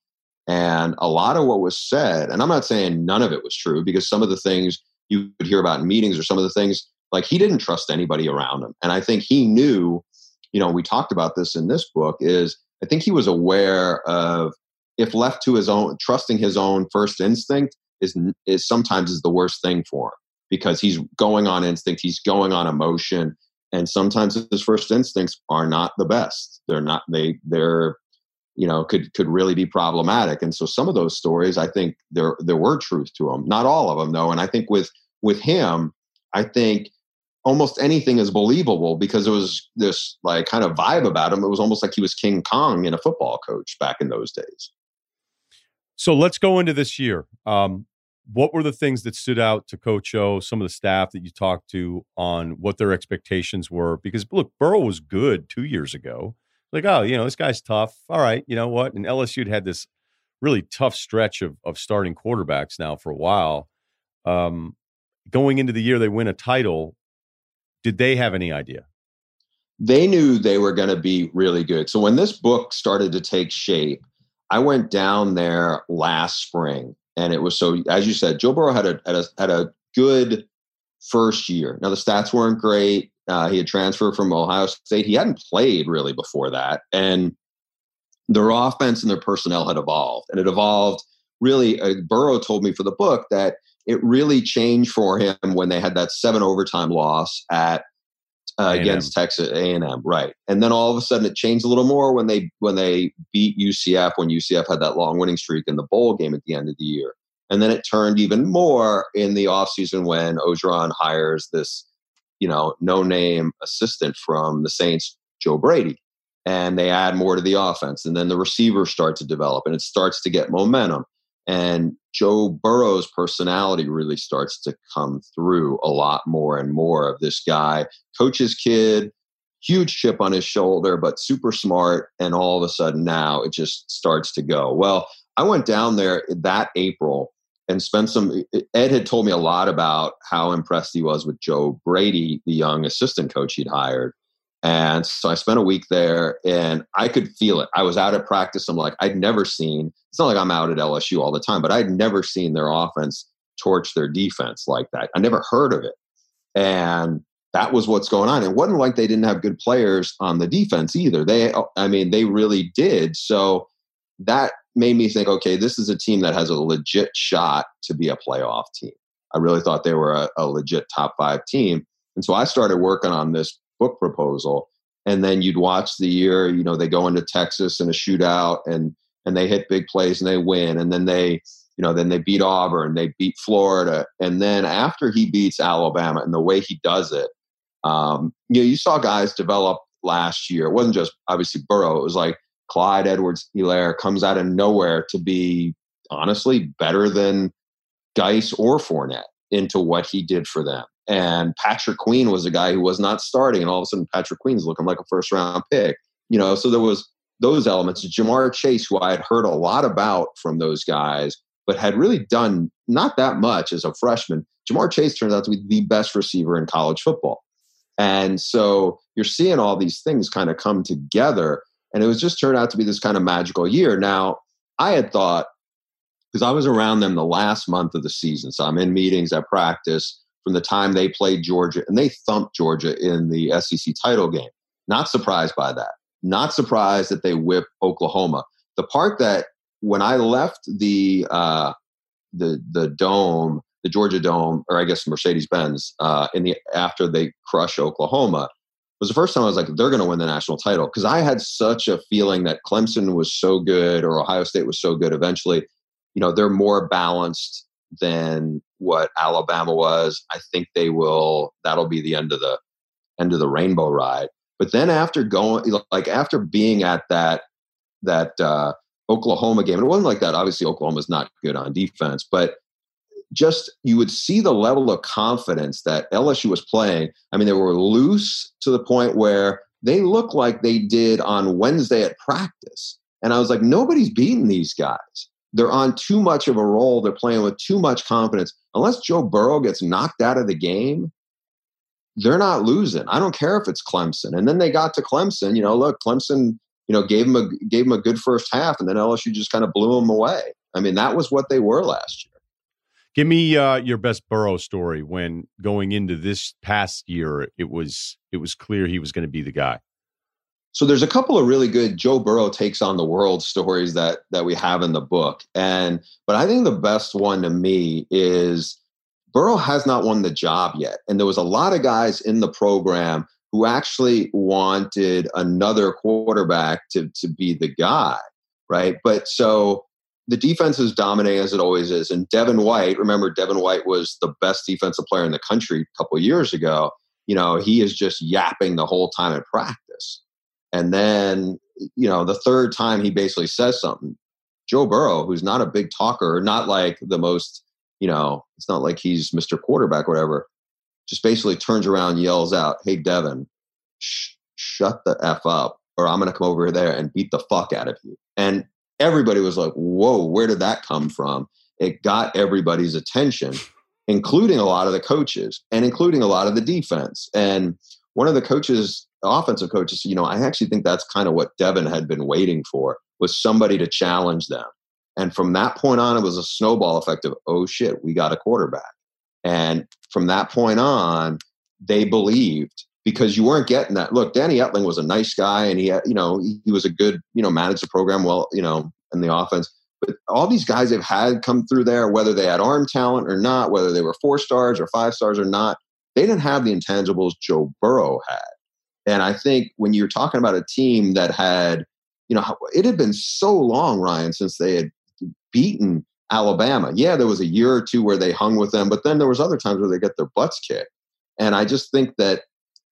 And a lot of what was said, and I'm not saying none of it was true, because some of the things you would hear about in meetings or some of the things like he didn't trust anybody around him. And I think he knew, you know, we talked about this in this book is I think he was aware of if left to his own, trusting his own first instinct is is sometimes is the worst thing for him because he's going on instinct, he's going on emotion, and sometimes his first instincts are not the best. They're not they they're you know could could really be problematic. And so some of those stories, I think there there were truth to them, not all of them though. And I think with with him, I think almost anything is believable because it was this like kind of vibe about him. It was almost like he was King Kong in a football coach back in those days. So let's go into this year. Um, what were the things that stood out to Coach O, some of the staff that you talked to on what their expectations were? Because look, Burrow was good two years ago. Like, oh, you know, this guy's tough. All right, you know what? And LSU had had this really tough stretch of of starting quarterbacks now for a while. Um, going into the year, they win a title. Did they have any idea? They knew they were going to be really good. So when this book started to take shape, I went down there last spring and it was so as you said, Joe Burrow had a had a, had a good first year. Now the stats weren't great. Uh, he had transferred from Ohio State. He hadn't played really before that, and their offense and their personnel had evolved, and it evolved really. Uh, Burrow told me for the book that it really changed for him when they had that seven overtime loss at uh, against Texas A&M, right? And then all of a sudden it changed a little more when they when they beat UCF when UCF had that long winning streak in the bowl game at the end of the year. And then it turned even more in the offseason when Orgeron hires this, you know, no name assistant from the Saints, Joe Brady. And they add more to the offense. And then the receivers start to develop and it starts to get momentum. And Joe Burrow's personality really starts to come through a lot more and more of this guy, coach's kid, huge chip on his shoulder, but super smart. And all of a sudden now it just starts to go. Well, I went down there that April and spent some. Ed had told me a lot about how impressed he was with Joe Brady, the young assistant coach he'd hired. And so I spent a week there and I could feel it. I was out at practice. I'm like, I'd never seen, it's not like I'm out at LSU all the time, but I'd never seen their offense torch their defense like that. I never heard of it. And that was what's going on. It wasn't like they didn't have good players on the defense either. They, oh, I mean, they really did. So that made me think, okay, this is a team that has a legit shot to be a playoff team. I really thought they were a, a legit top five team. And so I started working on this book proposal and then you'd watch the year you know they go into texas in a shootout and and they hit big plays and they win and then they you know then they beat auburn they beat florida and then after he beats alabama and the way he does it um, you know you saw guys develop last year. It wasn't just obviously burrow it was like clyde edwards helaire comes out of nowhere to be honestly better than Guice or Fournette into what he did for them and Patrick Queen was a guy who was not starting, and all of a sudden Patrick Queen's looking like a first round pick. You know, so there was those elements. Ja'Marr Chase, who I had heard a lot about from those guys, but had really done not that much as a freshman. Ja'Marr Chase turns out to be the best receiver in college football. And so you're seeing all these things kind of come together. And it was just turned out to be this kind of magical year. Now, I had thought, because I was around them the last month of the season. So I'm in meetings at practice from the time they played Georgia, and they thumped Georgia in the SEC title game. Not surprised by that. Not surprised that they whipped Oklahoma. The part that when I left the uh, the the dome, the Georgia Dome, or I guess Mercedes Benz, uh, in the after they crush Oklahoma, was the first time I was like, they're going to win the national title because I had such a feeling that Clemson was so good or Ohio State was so good. Eventually, you know, they're more balanced than what Alabama was. I think they will. That'll be the end of the end of the rainbow ride. But then after going, like after being at that that uh, Oklahoma game, and it wasn't like that. Obviously, Oklahoma's not good on defense, but just you would see the level of confidence that LSU was playing. I mean, they were loose to the point where they looked like they did on Wednesday at practice. And I was like, nobody's beating these guys they're on too much of a roll. They're playing with too much confidence. Unless Joe Burrow gets knocked out of the game, they're not losing. I don't care if it's Clemson. And then they got to Clemson. You know, look, Clemson, you know, gave them a gave them a good first half, and then LSU just kind of blew them away. I mean, that was what they were last year. Give me uh, your best Burrow story when going into this past year. It was it was clear he was going to be the guy. So there's a couple of really good Joe Burrow takes on the world stories that that we have in the book. And but I think the best one to me is Burrow has not won the job yet. And there was a lot of guys in the program who actually wanted another quarterback to to be the guy, right? But so the defense is dominating as it always is. And Devin White, remember Devin White was the best defensive player in the country a couple years ago. You know, he is just yapping the whole time at practice. And then, you know, the third time he basically says something, Joe Burrow, who's not a big talker, not like the most, you know, it's not like he's Mr. Quarterback or whatever, just basically turns around, yells out, Hey, Devin, sh- shut the F up, or I'm going to come over there and beat the fuck out of you. And everybody was like, Whoa, where did that come from? It got everybody's attention, including a lot of the coaches and including a lot of the defense. And one of the coaches, offensive coaches, you know, I actually think that's kind of what Devin had been waiting for was somebody to challenge them. And from that point on, it was a snowball effect of, oh shit, we got a quarterback. And from that point on, they believed because you weren't getting that. Look, Danny Etling was a nice guy and he had, you know, he was a good, you know, managed the program well, you know, in the offense. But all these guys they've had come through there, whether they had arm talent or not, whether they were four stars or five stars or not, they didn't have the intangibles Joe Burrow had. And I think when you're talking about a team that had, you know, it had been so long, Ryen, since they had beaten Alabama. Yeah, there was a year or two where they hung with them, but then there was other times where they get their butts kicked. And I just think that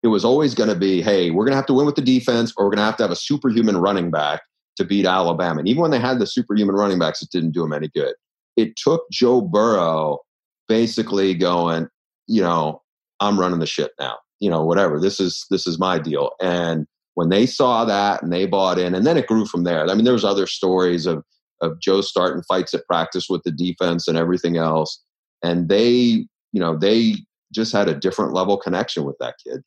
it was always going to be, hey, we're going to have to win with the defense, or we're going to have to have a superhuman running back to beat Alabama. And even when they had the superhuman running backs, it didn't do them any good. It took Joe Burrow basically going, you know, I'm running the shit now. You know, whatever. This is this is my deal. And when they saw that and they bought in, and then it grew from there. I mean, there was other stories of of Joe starting fights at practice with the defense and everything else. And they, you know, they just had a different level connection with that kid.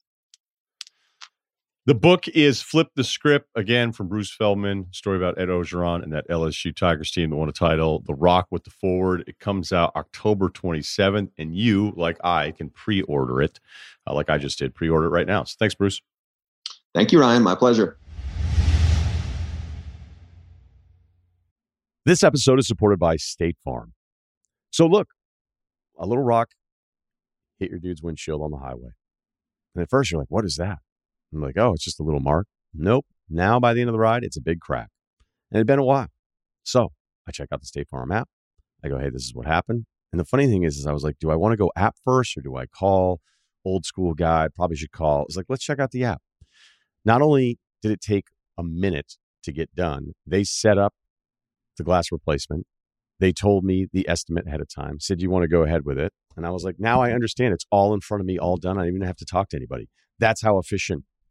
The book is Flip the Script, again from Bruce Feldman, story about Ed Orgeron and that LSU Tigers team that won a title, The Rock with the Forward. It comes out October 27th, and you, like I, can pre order it, uh, like I just did, pre order it right now. So thanks, Bruce. Thank you, Ryen. My pleasure. This episode is supported by State Farm. So, look, a little rock hit your dude's windshield on the highway. And at first, you're like, what is that? I'm like, oh, it's just a little mark. Nope. Now, by the end of the ride, it's a big crack. And it had been a while. So I check out the State Farm app. I go, hey, this is what happened. And the funny thing is, is I was like, do I want to go app first or do I call old school guy? Probably should call. It's like, let's check out the app. Not only did it take a minute to get done, they set up the glass replacement. They told me the estimate ahead of time, said, you want to go ahead with it? And I was like, now I understand. It's all in front of me, all done. I don't even have to talk to anybody. That's how efficient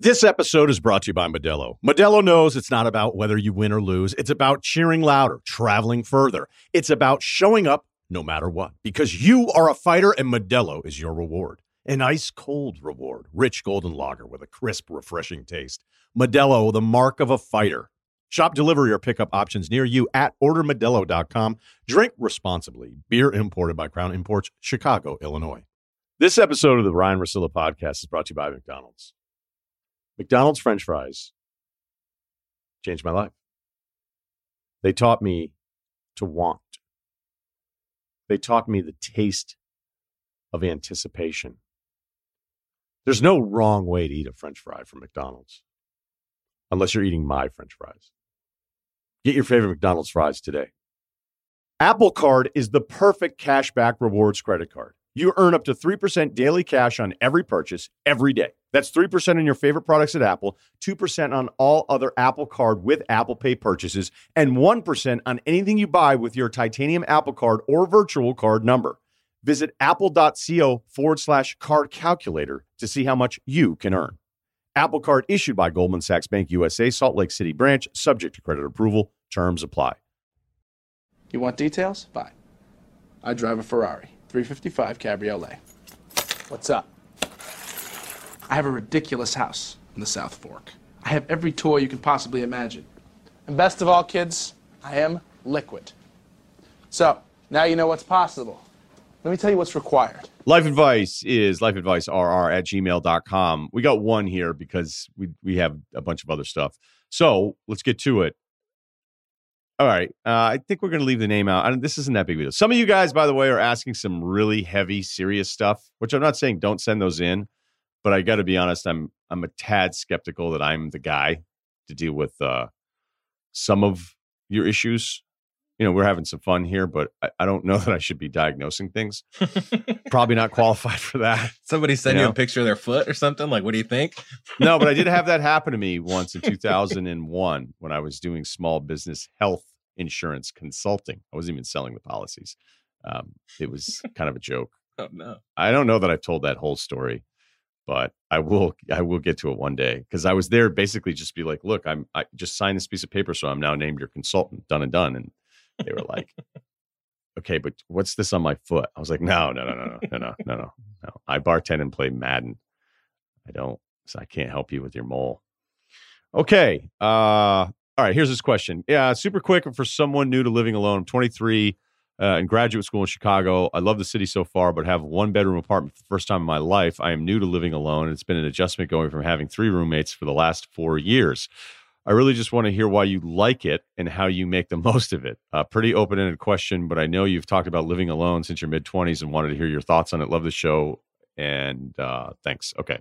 This episode is brought to you by Modelo. Modelo knows it's not about whether you win or lose. It's about cheering louder, traveling further. It's about showing up no matter what because you are a fighter and Modelo is your reward. An ice cold reward, rich golden lager with a crisp, refreshing taste. Modelo, the mark of a fighter. Shop delivery or pickup options near you at ordermodelo.com. Drink responsibly. Beer imported by Crown Imports, Chicago, Illinois. This episode of the Ryen Russillo podcast is brought to you by McDonald's. McDonald's French fries changed my life. They taught me to want. They taught me the taste of anticipation. There's no wrong way to eat a French fry from McDonald's unless you're eating my French fries. Get your favorite McDonald's fries today. Apple Card is the perfect cashback rewards credit card. You earn up to 3% daily cash on every purchase every day. That's 3% on your favorite products at Apple, 2% on all other Apple Card with Apple Pay purchases, and 1% on anything you buy with your titanium Apple Card or virtual card number. Visit apple.co forward slash card calculator to see how much you can earn. Apple Card issued by Goldman Sachs Bank USA, Salt Lake City branch, subject to credit approval. Terms apply. You want details? Fine. I drive a Ferrari. 355 Cabriolet. What's up? I have a ridiculous house in the South Fork. I have every toy you can possibly imagine. And best of all, kids, I am liquid. So, now you know what's possible. Let me tell you what's required. Life advice is lifeadvicerr at gmail.com. We got one here because we, we have a bunch of other stuff. So let's get to it. All right. Uh, I think we're going to leave the name out. This isn't that big of a deal. Some of you guys, by the way, are asking some really heavy, serious stuff, which I'm not saying don't send those in, but I got to be honest. I'm I'm a tad skeptical that I'm the guy to deal with uh, some of your issues. You know, we're having some fun here, but I, I don't know that I should be diagnosing things. Probably not qualified for that. Somebody send You you, know? a picture of their foot or something. Like, what do you think? No, but I did have that happen to me once in 2001 when I was doing small business health insurance consulting. I wasn't even selling the policies. Um, it was kind of a joke. Oh no. I don't know that I've told that whole story, but I will. I will get to it one day because I was there basically just be like, look, I'm. I just signed this piece of paper, so I'm now named your consultant. Done and done. And they were like, okay, but what's this on my foot? I was like, no, no, no, no, no, no, no, no, no. I bartend and play Madden. I don't. So I can't help you with your mole. Okay. Uh, all right. Here's this question. Yeah, super quick for someone new to living alone. I'm 23 uh, in graduate school in Chicago. I love the city so far, but have one bedroom apartment for the first time in my life. I am new to living alone. It's been an adjustment going from having three roommates for the last four years. I really just want to hear why you like it and how you make the most of it. A pretty open ended question, but I know you've talked about living alone since your mid 20s and wanted to hear your thoughts on it. Love the show. And uh, thanks. Okay.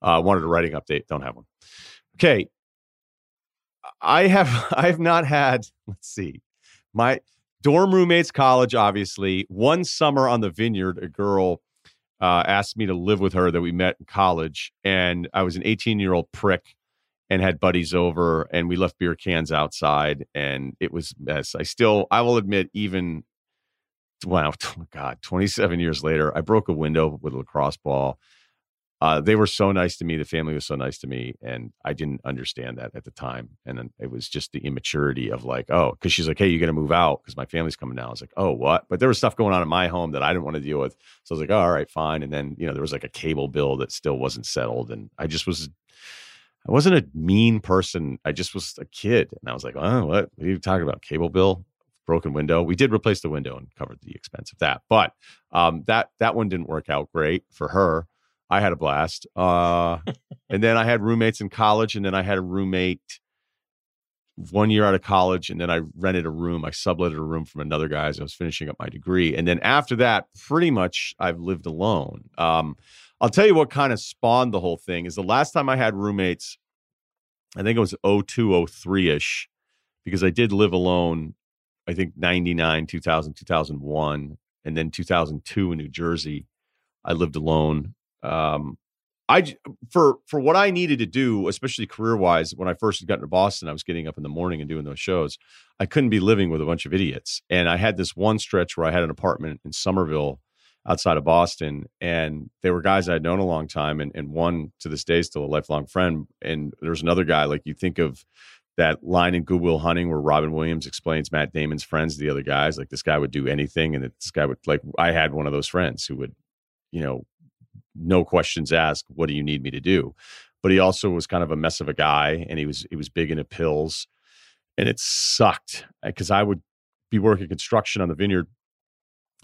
Uh, wanted a writing update. Don't have one. Okay. I have I have not had, let's see, my dorm roommates, college, obviously. One summer on the vineyard, a girl uh, asked me to live with her that we met in college. And I was an 18 year old prick and had buddies over and we left beer cans outside and it was mess. I still, I will admit, even wow, God, 27 years later, I broke a window with a lacrosse ball. Uh, they were so nice to me. The family was so nice to me, and I didn't understand that at the time. And then it was just the immaturity of like, oh, because she's like, hey, you got to move out because my family's coming down. I was like, oh, what? But there was stuff going on in my home that I didn't want to deal with. So I was like, oh, all right, fine. And then you know there was like a cable bill that still wasn't settled, and I just was. I wasn't a mean person. I just was a kid, and I was like, oh, what? What are you talking about? Cable bill? broken window. We did replace the window and covered the expense of that, but um, that that one didn't work out great for her. I had a blast, uh, and then I had roommates in college, and then I had a roommate one year out of college, and then I rented a room. I subletted a room from another guy as I was finishing up my degree, and then after that, pretty much I've lived alone. Um, I'll tell you what kind of spawned the whole thing is the last time I had roommates. I think it was 02, 03 ish, because I did live alone I think 99, 2000, 2001, and then 2002 in New Jersey. I lived alone. Um, I for for what I needed to do, especially career wise, when I first got into Boston, I was getting up in the morning and doing those shows. I couldn't be living with a bunch of idiots, and I had this one stretch where I had an apartment in Somerville, outside of Boston, and they were guys I'd known a long time, and and one to this day is still a lifelong friend. And there's another guy like you think of that line in Good Will Hunting where Robin Williams explains Matt Damon's friends to the other guys. Like this guy would do anything, and this guy would like. I had one of those friends who would, you know, no questions asked, "What do you need me to do?" But he also was kind of a mess of a guy, and he was he was big into pills, and it sucked because I would be working construction on the vineyard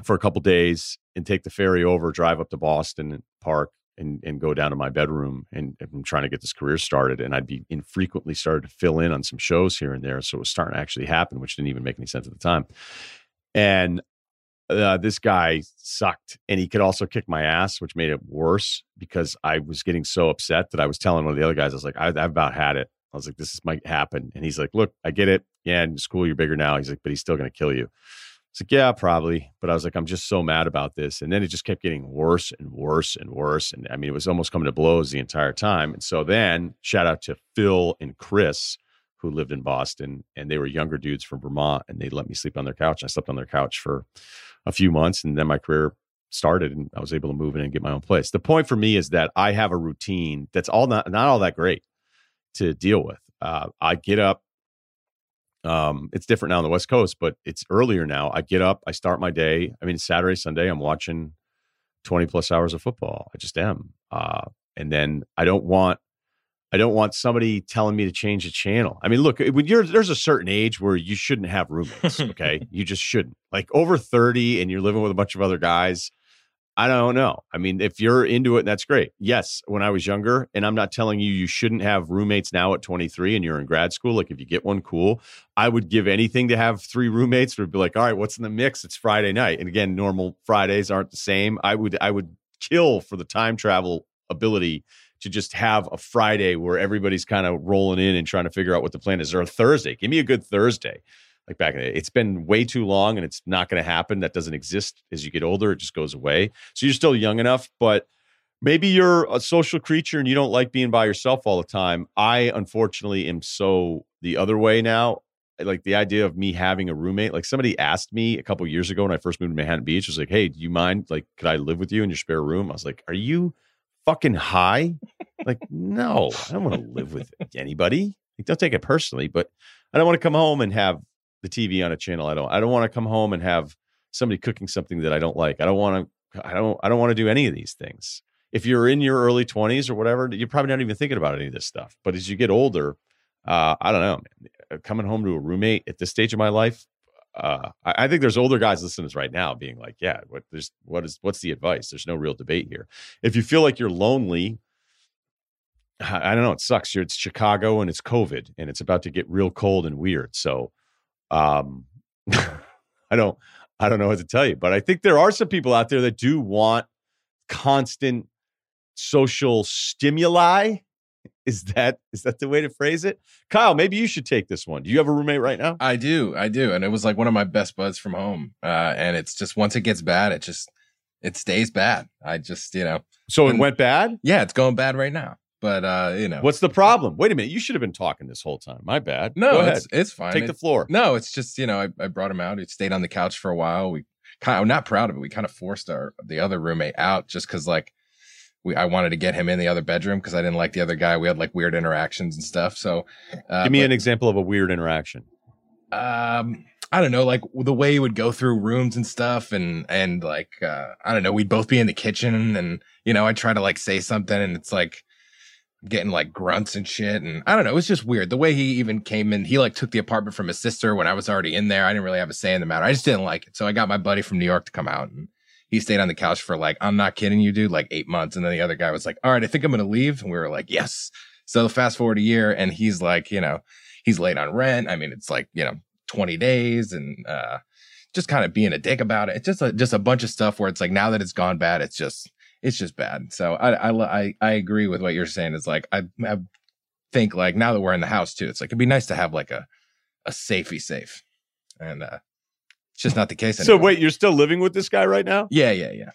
for a couple days and take the ferry over, drive up to Boston and park and, and go down to my bedroom and, and I'm trying to get this career started. And I'd be infrequently started to fill in on some shows here and there. So it was starting to actually happen, which didn't even make any sense at the time. And uh, this guy sucked and he could also kick my ass, which made it worse because I was getting so upset that I was telling one of the other guys, I was like, I, I've about had it. I was like, this might happen. And he's like, look, I get it. Yeah, school, you're bigger now. He's like, but he's still going to kill you. It's like, yeah, probably. But I was like, I'm just so mad about this. And then it just kept getting worse and worse and worse. And I mean, it was almost coming to blows the entire time. And so then, shout out to Phil and Chris, who lived in Boston, and they were younger dudes from Vermont, and they let me sleep on their couch. I slept on their couch for a few months, and then my career started, and I was able to move in and get my own place. The point for me is that I have a routine that's all not not all that great to deal with. Uh, I get up um, it's different now on the West Coast, but it's earlier now. I get up, I start my day. I mean, Saturday, Sunday, I'm watching 20 plus hours of football. I just am. Uh, and then I don't want, I don't want somebody telling me to change the channel. I mean, look, when you're there's a certain age where you shouldn't have roommates. Okay, you just shouldn't. Like over 30, and you're living with a bunch of other guys. I don't know. I mean, if you're into it, that's great. Yes, when I was younger, and I'm not telling you you shouldn't have roommates now at 23 and you're in grad school. Like, if you get one, cool. I would give anything to have three roommates. Would be like, all right, what's in the mix? It's Friday night, and again, normal Fridays aren't the same. I would, I would kill for the time travel ability to just have a Friday where everybody's kind of rolling in and trying to figure out what the plan is, or a Thursday. Give me a good Thursday like back in the day. It's been way too long and it's not going to happen. That doesn't exist as you get older. It just goes away. So you're still young enough, but maybe you're a social creature and you don't like being by yourself all the time. I unfortunately am so the other way now. Like the idea of me having a roommate, like somebody asked me a couple years ago when I first moved to Manhattan Beach, was like, Hey, do you mind? Like, could I live with you in your spare room? I was like, Are you fucking high? like, no, I don't want to live with anybody. Like, don't take it personally, but I don't want to come home and have the TV on a channel I don't. I don't want to come home and have somebody cooking something that I don't like. I don't want to. I don't. I don't want to do any of these things. If you're in your early 20s or whatever, you're probably not even thinking about any of this stuff. But as you get older, uh, I don't know. Uh, coming home to a roommate at this stage of my life, uh, I, I, think there's older guys listening to this right now, being like, "Yeah, what there's what is what's the advice?" There's no real debate here. If you feel like you're lonely, I don't know. It sucks. It's Chicago and it's COVID, and it's about to get real cold and weird. So um, I don't, I don't know what to tell you, but I think there are some people out there that do want constant social stimuli. Is that is that the way to phrase it? Kyle, maybe you should take this one. Do you have a roommate right now? I do, I do, and it was like one of my best buds from home. Uh, and it's just once it gets bad, it just it stays bad. I just you know. So it went bad. Yeah, it's going bad right now. But uh, you know, what's the problem? Wait a minute, you should have been talking this whole time. My bad. No, it's it's fine. Take it's, the floor. No, it's just you know, I, I brought him out. He stayed on the couch for a while. We kind of, I'm not proud of it. We kind of forced our the other roommate out just because like we I wanted to get him in the other bedroom because I didn't like the other guy. We had like weird interactions and stuff. So uh, give me but, an example of a weird interaction. Um, I don't know, like the way he would go through rooms and stuff, and and like uh, I don't know, we'd both be in the kitchen, and you know, I try to like say something, and it's like getting like grunts and shit. And I don't know, it was just weird. The way he even came in, he like took the apartment from his sister when I was already in there. I didn't really have a say in the matter. I just didn't like it. So I got my buddy from New York to come out and he stayed on the couch for like, I'm not kidding you, dude, like eight months. And then the other guy was like, all right, I think I'm to leave. And we were like, yes. So fast forward a year and he's like, you know, he's late on rent. I mean, it's like, you know, 20 days and, uh, just kind of being a dick about it. It's just a, just a bunch of stuff where it's like now that it's gone bad, it's just it's just bad. So I, I, I, agree with what you're saying. It's like, I, I think like now that we're in the house too, it's like, it'd be nice to have like a, a safety safe. And, uh, it's just not the case. Anymore. So wait, you're still living with this guy right now? Yeah, yeah, yeah.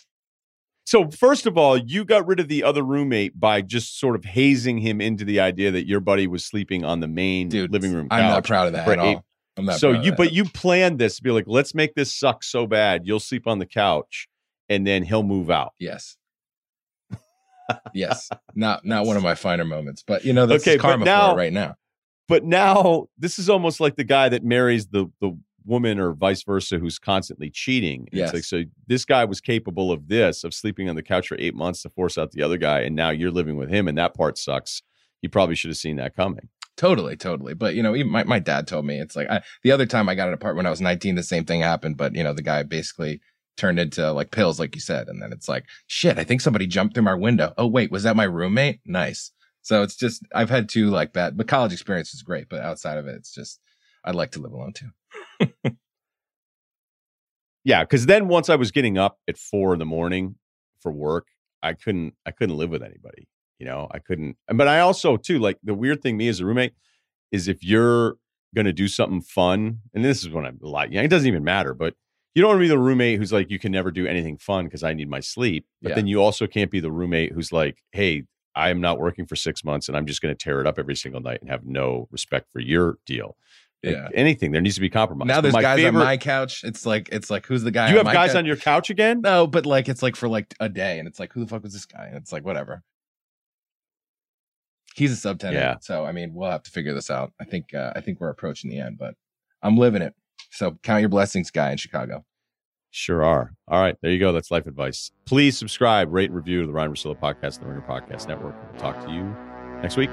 So first of all, you got rid of the other roommate by just sort of hazing him into the idea that your buddy was sleeping on the main Dude, living room. I'm not proud of that at all. I'm not so you, but you planned this to be like, let's make this suck so bad you'll sleep on the couch, and then he'll move out. Yes yes, not not one of my finer moments, but you know that's okay, karma now, for right now. But now this is almost like the guy that marries the the woman or vice versa who's constantly cheating. Yes. It's like so this guy was capable of this of sleeping on the couch for eight months to force out the other guy, and now you're living with him, and that part sucks. You probably should have seen that coming. Totally, totally. But you know, even my, my dad told me it's like I, the other time I got an apartment when I was 19, the same thing happened. But you know, the guy basically turned into like pills, like you said. And then it's like, shit, I think somebody jumped through my window. Oh, wait, was that my roommate? Nice. So it's just, I've had two like that, but college experience is great. But outside of it, it's just, I'd like to live alone too. yeah. Cause then once I was getting up at four in the morning for work, I couldn't, I couldn't live with anybody. You know, I couldn't, but I also too, like the weird thing me as a roommate is if you're going to do something fun, and this is when I'm a lot, yeah, it doesn't even matter, but you don't want to be the roommate who's like, you can never do anything fun because I need my sleep. But yeah. then you also can't be the roommate who's like, hey, I am not working for six months and I'm just going to tear it up every single night and have no respect for your deal. Like yeah. anything there needs to be compromise. Now there's guys favorite, on my couch. It's like it's like who's the guy? You have guys couch? on your couch again? No, but like it's like for like a day, and it's like who the fuck was this guy? And it's like whatever. He's a subtenant, yeah. so I mean we'll have to figure this out. I think uh, I think we're approaching the end, but I'm living it. So count your blessings, guy in Chicago. Sure are. All right, there you go. That's life advice. Please subscribe, rate, and review the Ryen Russillo podcast, and the Ringer Podcast Network. We'll talk to you next week.